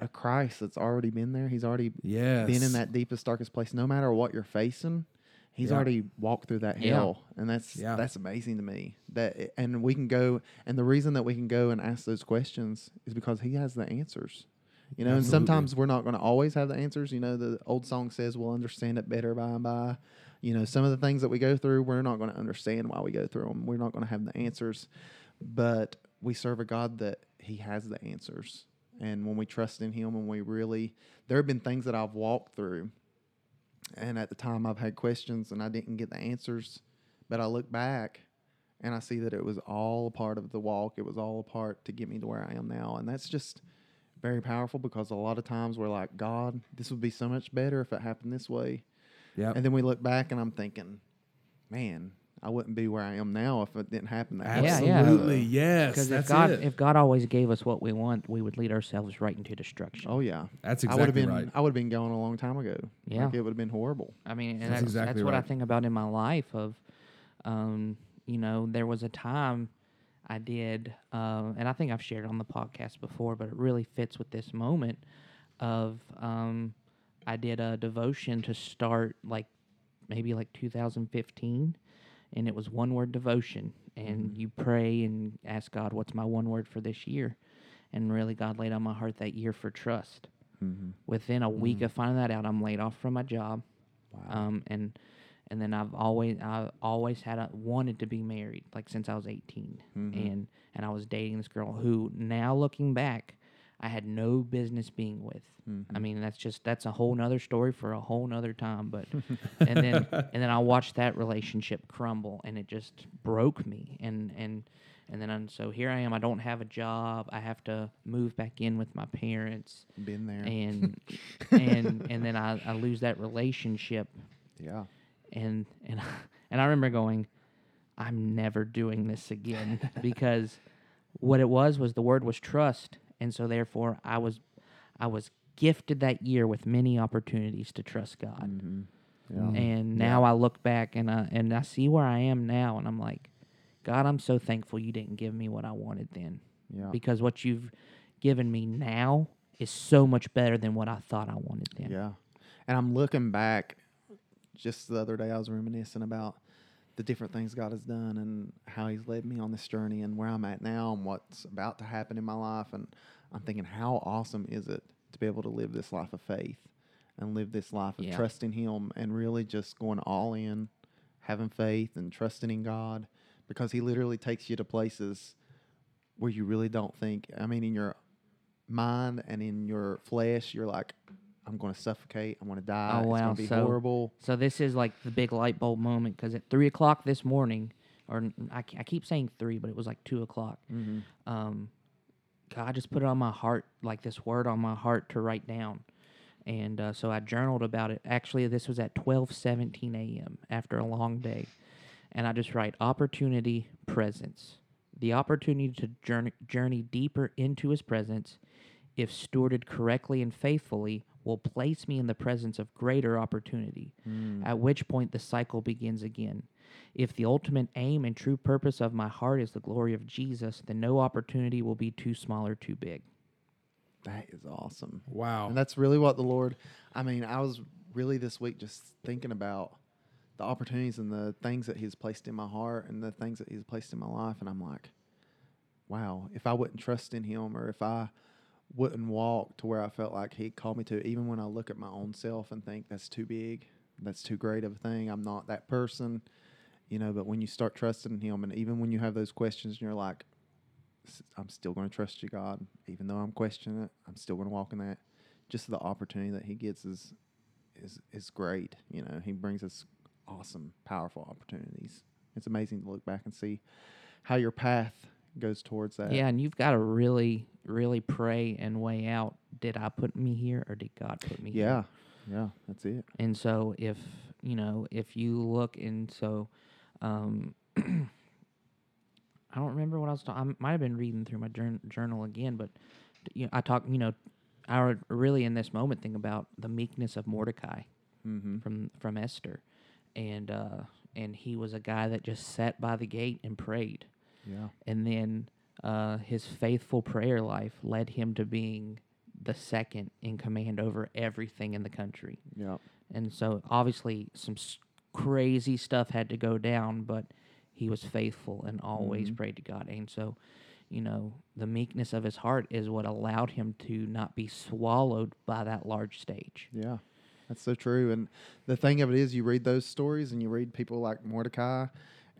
a Christ that's already been there. He's already Yes. been in that deepest, darkest place. No matter what you're facing, he's Yeah. already walked through that Yeah. hell, and that's Yeah. that's amazing to me. That and we can go, and the reason that we can go and ask those questions is because he has the answers. You know, and sometimes we're not going to always have the answers. You know, the old song says we'll understand it better by and by. You know, some of the things that we go through, we're not going to understand why we go through them. We're not going to have the answers, but we serve a God that He has the answers. And when we trust in Him and we really, there have been things that I've walked through, and at the time I've had questions and I didn't get the answers, but I look back and I see that it was all a part of the walk. It was all a part to get me to where I am now. And that's just very powerful because a lot of times we're like, God, this would be so much better if it happened this way. Yep. And then we look back and I'm thinking, man, I wouldn't be where I am now if it didn't happen that way. Yeah, yeah. Absolutely. Yes. Because if God, it. if God always gave us what we want, we would lead ourselves right into destruction. Oh yeah. That's I exactly been right. I would have been gone a long time ago. Yeah. Like it would have been horrible. I mean, and That's that's, exactly that's what I think about in my life. Of, um, you know, there was a time I did, uh, and I think I've shared it on the podcast before, but it really fits with this moment. Of, um, I did a devotion to start like maybe like 2015, and it was one word devotion, and mm-hmm. you pray and ask God, "What's my one word for this year?" And really, God laid on my heart that year for trust. Mm-hmm. Within a week mm-hmm. of finding that out, I'm laid off from my job. Wow. Um, and and then I've always I always had a, wanted to be married like since I was 18, and and I was dating this girl who now looking back, I had no business being with. I mm-hmm. mean that's just that's a whole nother story for a whole nother time. But *laughs* and then and then I watched that relationship crumble, and it just broke me. And and and then I'm, so here I am. I don't have a job. I have to move back in with my parents Been there. and *laughs* and and then I, I lose that relationship yeah. and and *laughs* and I remember going, I'm never doing this again because what it was was the word was trust, and so therefore I was I was gifted that year with many opportunities to trust God, Mm-hmm. Mm. Yeah. and now I look back and I and I see where I am now, and I'm like, God, I'm so thankful you didn't give me what I wanted then, Yeah. because what you've given me now is so much better than what I thought I wanted then. Yeah. And I'm looking back just the other day I was reminiscing about the different things God has done and how he's led me on this journey and where I'm at now and what's about to happen in my life and I'm thinking how awesome is it to be able to live this life of faith and live this life of Yeah. trusting him and really just going all in having faith and trusting in God because he literally takes you to places where you really don't think I mean in your mind and in your flesh you're like I'm going to suffocate. I'm going to die. Oh, It's wow. going to be So- horrible. So this is like the big light bulb moment because at three o'clock this morning, or I, I keep saying three, but it was like two o'clock. Mm-hmm. Um, God just put it on my heart, like this word on my heart to write down, and uh, so I journaled about it. Actually, this was at twelve seventeen a.m. after a long day, and I just write opportunity presence, the opportunity to journey journey deeper into His presence, if stewarded correctly and faithfully, will place me in the presence of greater opportunity, hmm. at which point the cycle begins again. If the ultimate aim and true purpose of my heart is the glory of Jesus, then no opportunity will be too small or too big. That is awesome. Wow. And that's really what the Lord, I mean, I was really this week just thinking about the the opportunities and the things that He's placed in my heart and the things that He's placed in my life, and I'm like, wow, if I wouldn't trust in Him or if I wouldn't walk to where I felt like He called me to, even when I look at my own self and think that's too big, that's too great of a thing, I'm not that person, you know. But when you start trusting Him, and even when you have those questions, and you're like, I'm still going to trust you, God, even though I'm questioning it, I'm still going to walk in that. Just the opportunity that He gets is is is great. You know, He brings us awesome, powerful opportunities. It's amazing to look back and see how your path goes towards that. Yeah, and you've got to really, really pray and weigh out: Did I put me here, or did God put me here? Yeah. Yeah. That's it. And so if you know, if you look and so um *clears throat* I don't remember what I was talking. I might have been reading through my jour- journal again, but you know, I talk. You know, I really in this moment think about the meekness of Mordecai Mm-hmm. from from Esther, and uh, and he was a guy that just sat by the gate and prayed, Yeah. and then uh, his faithful prayer life led him to being the second in command over everything in the country. Yeah. And so obviously some s- crazy stuff had to go down, but he was faithful and always Mhm. prayed to God. And so, you know, the meekness of his heart is what allowed him to not be swallowed by that large stage. Yeah, that's so true. And the thing of it is, you read those stories and you read people like Mordecai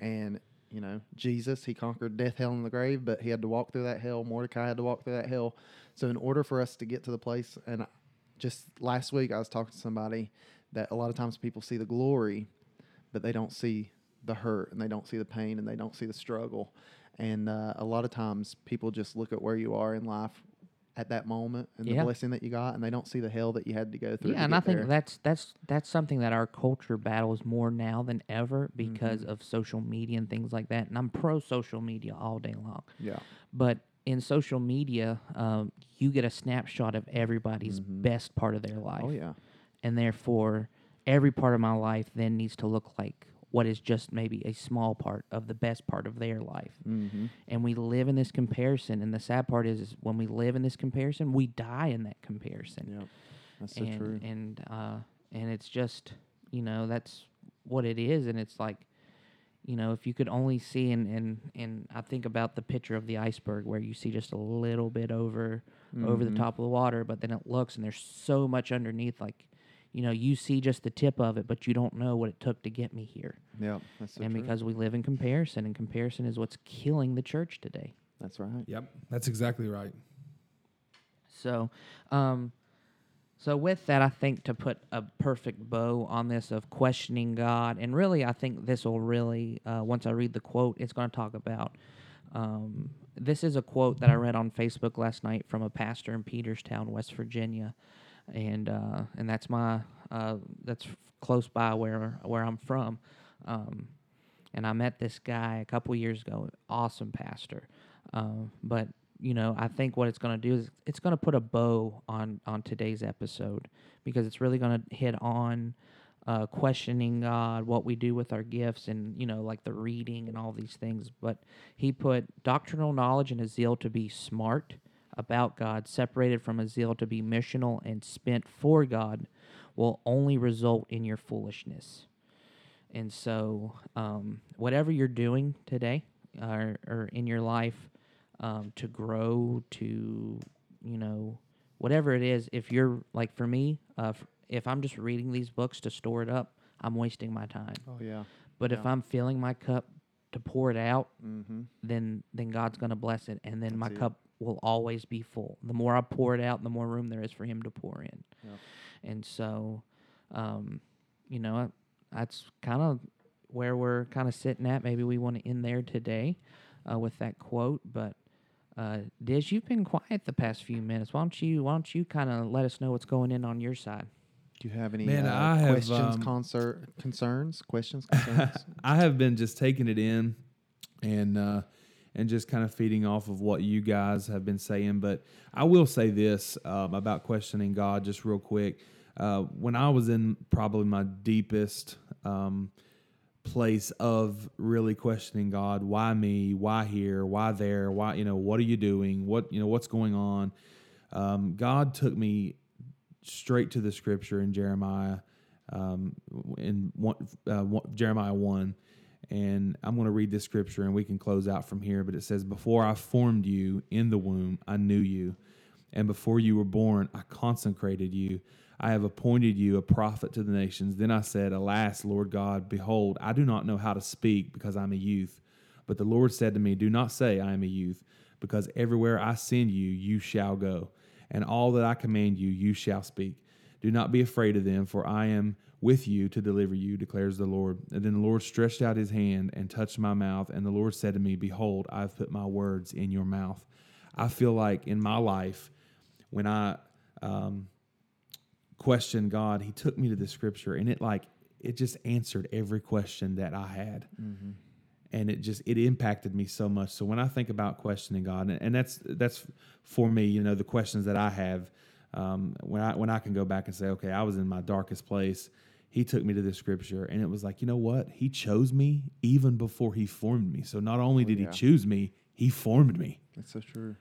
and, you know, Jesus, he conquered death, hell, and the grave, but he had to walk through that hell. Mordecai had to walk through that hell. So, in order for us to get to the place, and just last week I was talking to somebody that a lot of times people see the glory, but they don't see the hurt and they don't see the pain and they don't see the struggle. And uh, a lot of times people just look at where you are in life at that moment and Yeah. the blessing that you got, and they don't see the hell that you had to go through. Yeah, and I think there. that's that's that's something that our culture battles more now than ever because Mhm. of social media and things like that. And I'm pro social media all day long. yeah, But in social media, um, you get a snapshot of everybody's Mhm. best part of their life. oh yeah, and therefore every part of my life then needs to look like what is just maybe a small part of the best part of their life mm-hmm. and we live in this comparison and the sad part is, is when we live in this comparison we die in that comparison yeah, that's so and true. and uh and it's just you know that's what it is and it's like you know if you could only see and and and i think about the picture of the iceberg where you see just a little bit over over the Mhm. top of the water but then it looks and there's so much underneath like you know you see just the tip of it but you don't know what it took to get me here Yeah, that's so and true. because we live in comparison and comparison is what's killing the church today that's right. Yep, that's exactly right. So, um, so with that, I think to put a perfect bow on this of questioning God, and really, I think this will really, uh, once I read the quote, it's going to talk about. Um, this is a quote that I read on Facebook last night from a pastor in Peterstown, West Virginia, and uh, and that's my uh, that's close by where where I'm from. Um, and I met this guy a couple years ago. Awesome pastor, um, but you know I think what it's going to do is it's going to put a bow on on today's episode because it's really going to hit on uh, questioning God, what we do with our gifts, and you know like the reading and all these things. But he put doctrinal knowledge and a zeal to be smart about God, separated from a zeal to be missional and spent for God, will only result in your foolishness. And so, um, whatever you're doing today or, or in your life um, to grow, to, you know, whatever it is, if you're like for me, uh, if I'm just reading these books to store it up, I'm wasting my time. Oh yeah. But if I'm filling my cup to pour it out, Mm-hmm. then then God's going to bless it, and then my it. cup will always be full. The more I pour it out, the more room there is for Him to pour in. Yep. And so, um, you know, that's kind of where we're kind of sitting at. Maybe we want to end there today uh, with that quote. But uh, Diz, you've been quiet the past few minutes. Why don't you Why don't you kind of let us know what's going in on your side? Do you have any Man, uh, I have, questions, um, concert, concerns, questions, *laughs* concerns? I have been just taking it in and uh, and just kind of feeding off of what you guys have been saying. But I will say this um, about questioning God, just real quick. Uh, when I was in probably my deepest um, place of really questioning God, why me? Why here? Why there? Why you know what are you doing? What you know what's going on? Um, God took me straight to the scripture in Jeremiah um, in one, uh, one, Jeremiah 1. And I'm going to read this scripture and we can close out from here. But it says, Before I formed you in the womb, I knew you. And before you were born, I consecrated you. I have appointed you a prophet to the nations. Then I said, Alas, Lord God, behold, I do not know how to speak because I'm a youth. But the Lord said to me, Do not say, I am a youth, because everywhere I send you, you shall go. And all that I command you, you shall speak. Do not be afraid of them, for I am with you to deliver you, declares the Lord. And then the Lord stretched out his hand and touched my mouth. And the Lord said to me, Behold, I have put my words in your mouth. I feel like in my life, when I um, questioned God, He took me to the scripture and it like, it just answered every question that I had. Mm-hmm. And it just it impacted me so much. So when I think about questioning God, and, and that's that's for me, you know, the questions that I have um, when I when I can go back and say, okay, I was in my darkest place, he took me to the scripture, and it was like, you know what? He chose me even before he formed me. So not only did yeah. he choose me, he formed me. That's so true.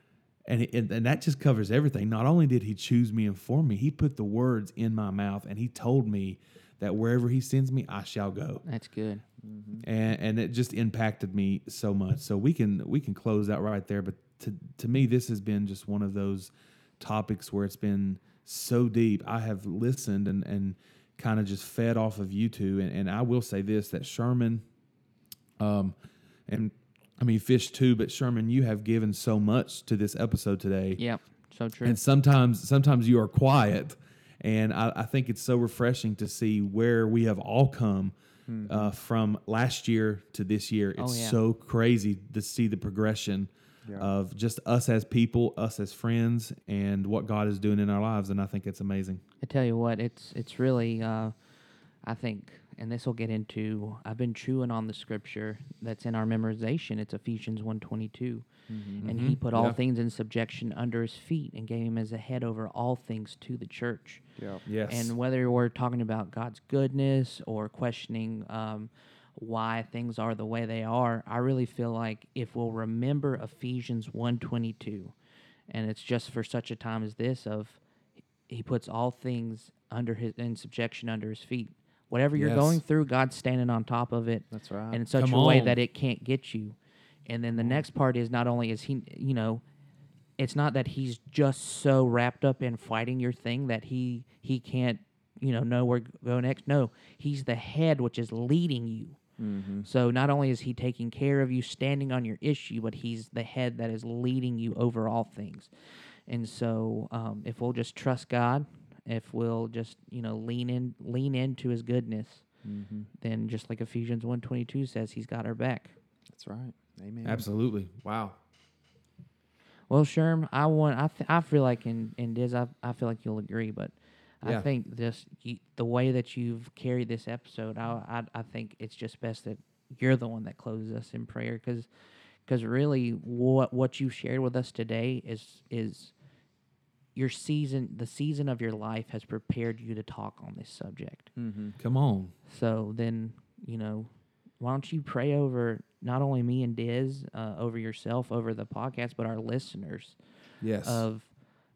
And, and and that just covers everything. Not only did he choose me and form me, he put the words in my mouth, and he told me that wherever he sends me, I shall go. That's good. Mm-hmm. And and it just impacted me so much. So we can we can close out right there. But to to me, this has been just one of those topics where it's been so deep. I have listened and and kind of just fed off of you two. And, and I will say this that Sherman, um, and I mean Fish too, but Sherman, you have given so much to this episode today. Yep, so true. And sometimes sometimes you are quiet, and I, I think it's so refreshing to see where we have all come. Mm-hmm. Uh, from last year to this year, it's oh, yeah. so crazy to see the progression yeah. of just us as people, us as friends, and what God is doing in our lives. And I think it's amazing. I tell you what, it's it's really, uh, I think, and this will get into. I've been chewing on the scripture that's in our memorization. It's Ephesians one twenty two, mm-hmm. and He mm-hmm. put all yeah. things in subjection under His feet and gave Him as a head over all things to the church. Yeah. Yes. And whether we're talking about God's goodness or questioning. Um, why things are the way they are, I really feel like if we'll remember Ephesians 1:22, and it's just for such a time as this of he puts all things under his in subjection under his feet. Whatever you're yes. going through, God's standing on top of it. That's right. And in such Come a on. way that it can't get you. And then the next part is not only is he, you know, it's not that he's just so wrapped up in fighting your thing that he he can't, you know, know where to go next. No, he's the head which is leading you. Mm-hmm. So not only is he taking care of you, standing on your issue, but he's the head that is leading you over all things. And so, um, if we'll just trust God, if we'll just you know lean in, lean into His goodness, mm-hmm. then just like Ephesians one twenty two says, He's got our back. That's right. Amen. Absolutely. Wow. Well, Sherm, I want. I th- I feel like in in Diz, I I feel like you'll agree, but yeah. I think this you, the way that you've carried this episode, I, I I think it's just best that you're the one that closes us in prayer because because really what what you shared with us today is is your season the season of your life has prepared you to talk on this subject. Mm-hmm. Come on. So then you know why don't you pray over not only me and Diz, uh, over yourself, over the podcast, but our listeners. Yes. Of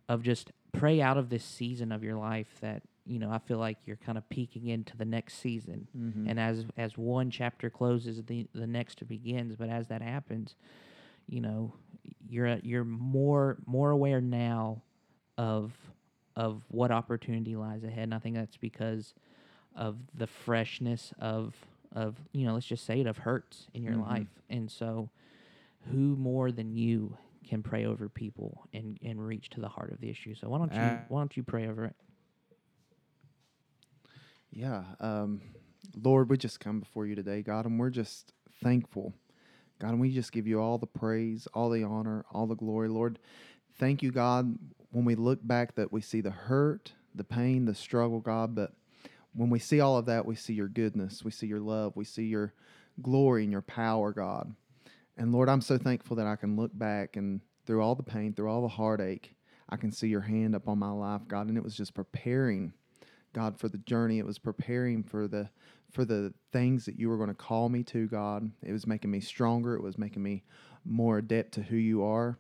of just pray out of this season of your life that you know I feel like you're kind of peeking into the next season, mm-hmm. and as as one chapter closes, the the next begins. But as that happens, you know you're you're more more aware now of of what opportunity lies ahead, and I think that's because of the freshness of of you know let's just say it of hurts in your mm-hmm. life, and so who more than you can pray over people and, and reach to the heart of the issue. So why don't you uh, why don't you pray over it? Yeah, um, Lord, we just come before you today, God, and we're just thankful, God, and we just give you all the praise, all the honor, all the glory, Lord. Thank you, God. When we look back, that we see the hurt, the pain, the struggle, God, but when we see all of that, we see your goodness, we see your love, we see your glory and your power, God. And Lord, I'm so thankful that I can look back and through all the pain, through all the heartache, I can see your hand up on my life, God. And it was just preparing, God, for the journey. It was preparing for the for the things that you were going to call me to, God. It was making me stronger. It was making me more adept to who you are.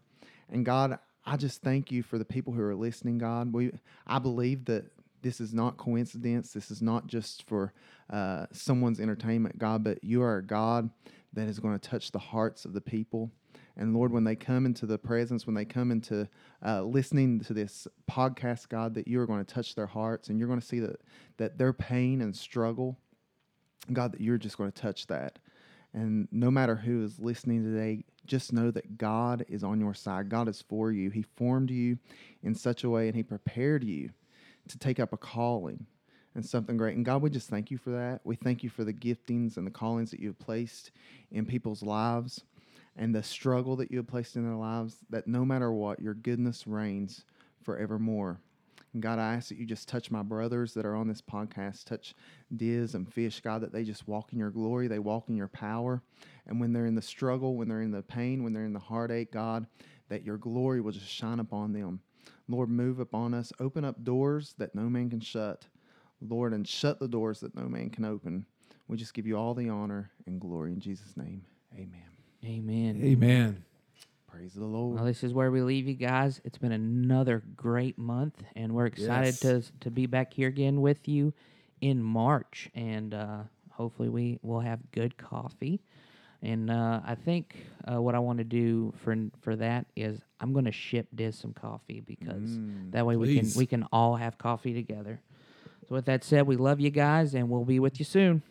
And God, I just thank you for the people who are listening, God. We I believe that this is not coincidence. This is not just for uh, someone's entertainment, God, but you are a God that is going to touch the hearts of the people. And Lord, when they come into the presence, when they come into uh, listening to this podcast, God, that you are going to touch their hearts and you're going to see that, that their pain and struggle, God, that you're just going to touch that. And no matter who is listening today, just know that God is on your side. God is for you. He formed you in such a way and He prepared you to take up a calling and something great. And God, we just thank you for that. We thank you for the giftings and the callings that you have placed in people's lives and the struggle that you have placed in their lives, that no matter what, your goodness reigns forevermore. And God, I ask that you just touch my brothers that are on this podcast, touch Diz and Fish, God, that they just walk in your glory, they walk in your power. And when they're in the struggle, when they're in the pain, when they're in the heartache, God, that your glory will just shine upon them. Lord, move upon us, open up doors that no man can shut. Lord, and shut the doors that no man can open. We just give you all the honor and glory in Jesus' name. Amen. Amen. Amen. Praise the Lord. Well, this is where we leave you guys. It's been another great month, and we're excited Yes. to to be back here again with you in March, and uh, hopefully we will have good coffee. And uh, I think uh, what I want to do for for that is I'm going to ship Diz some coffee because Mm, that way we can we can all have coffee together. So with that said, we love you guys, and we'll be with you soon.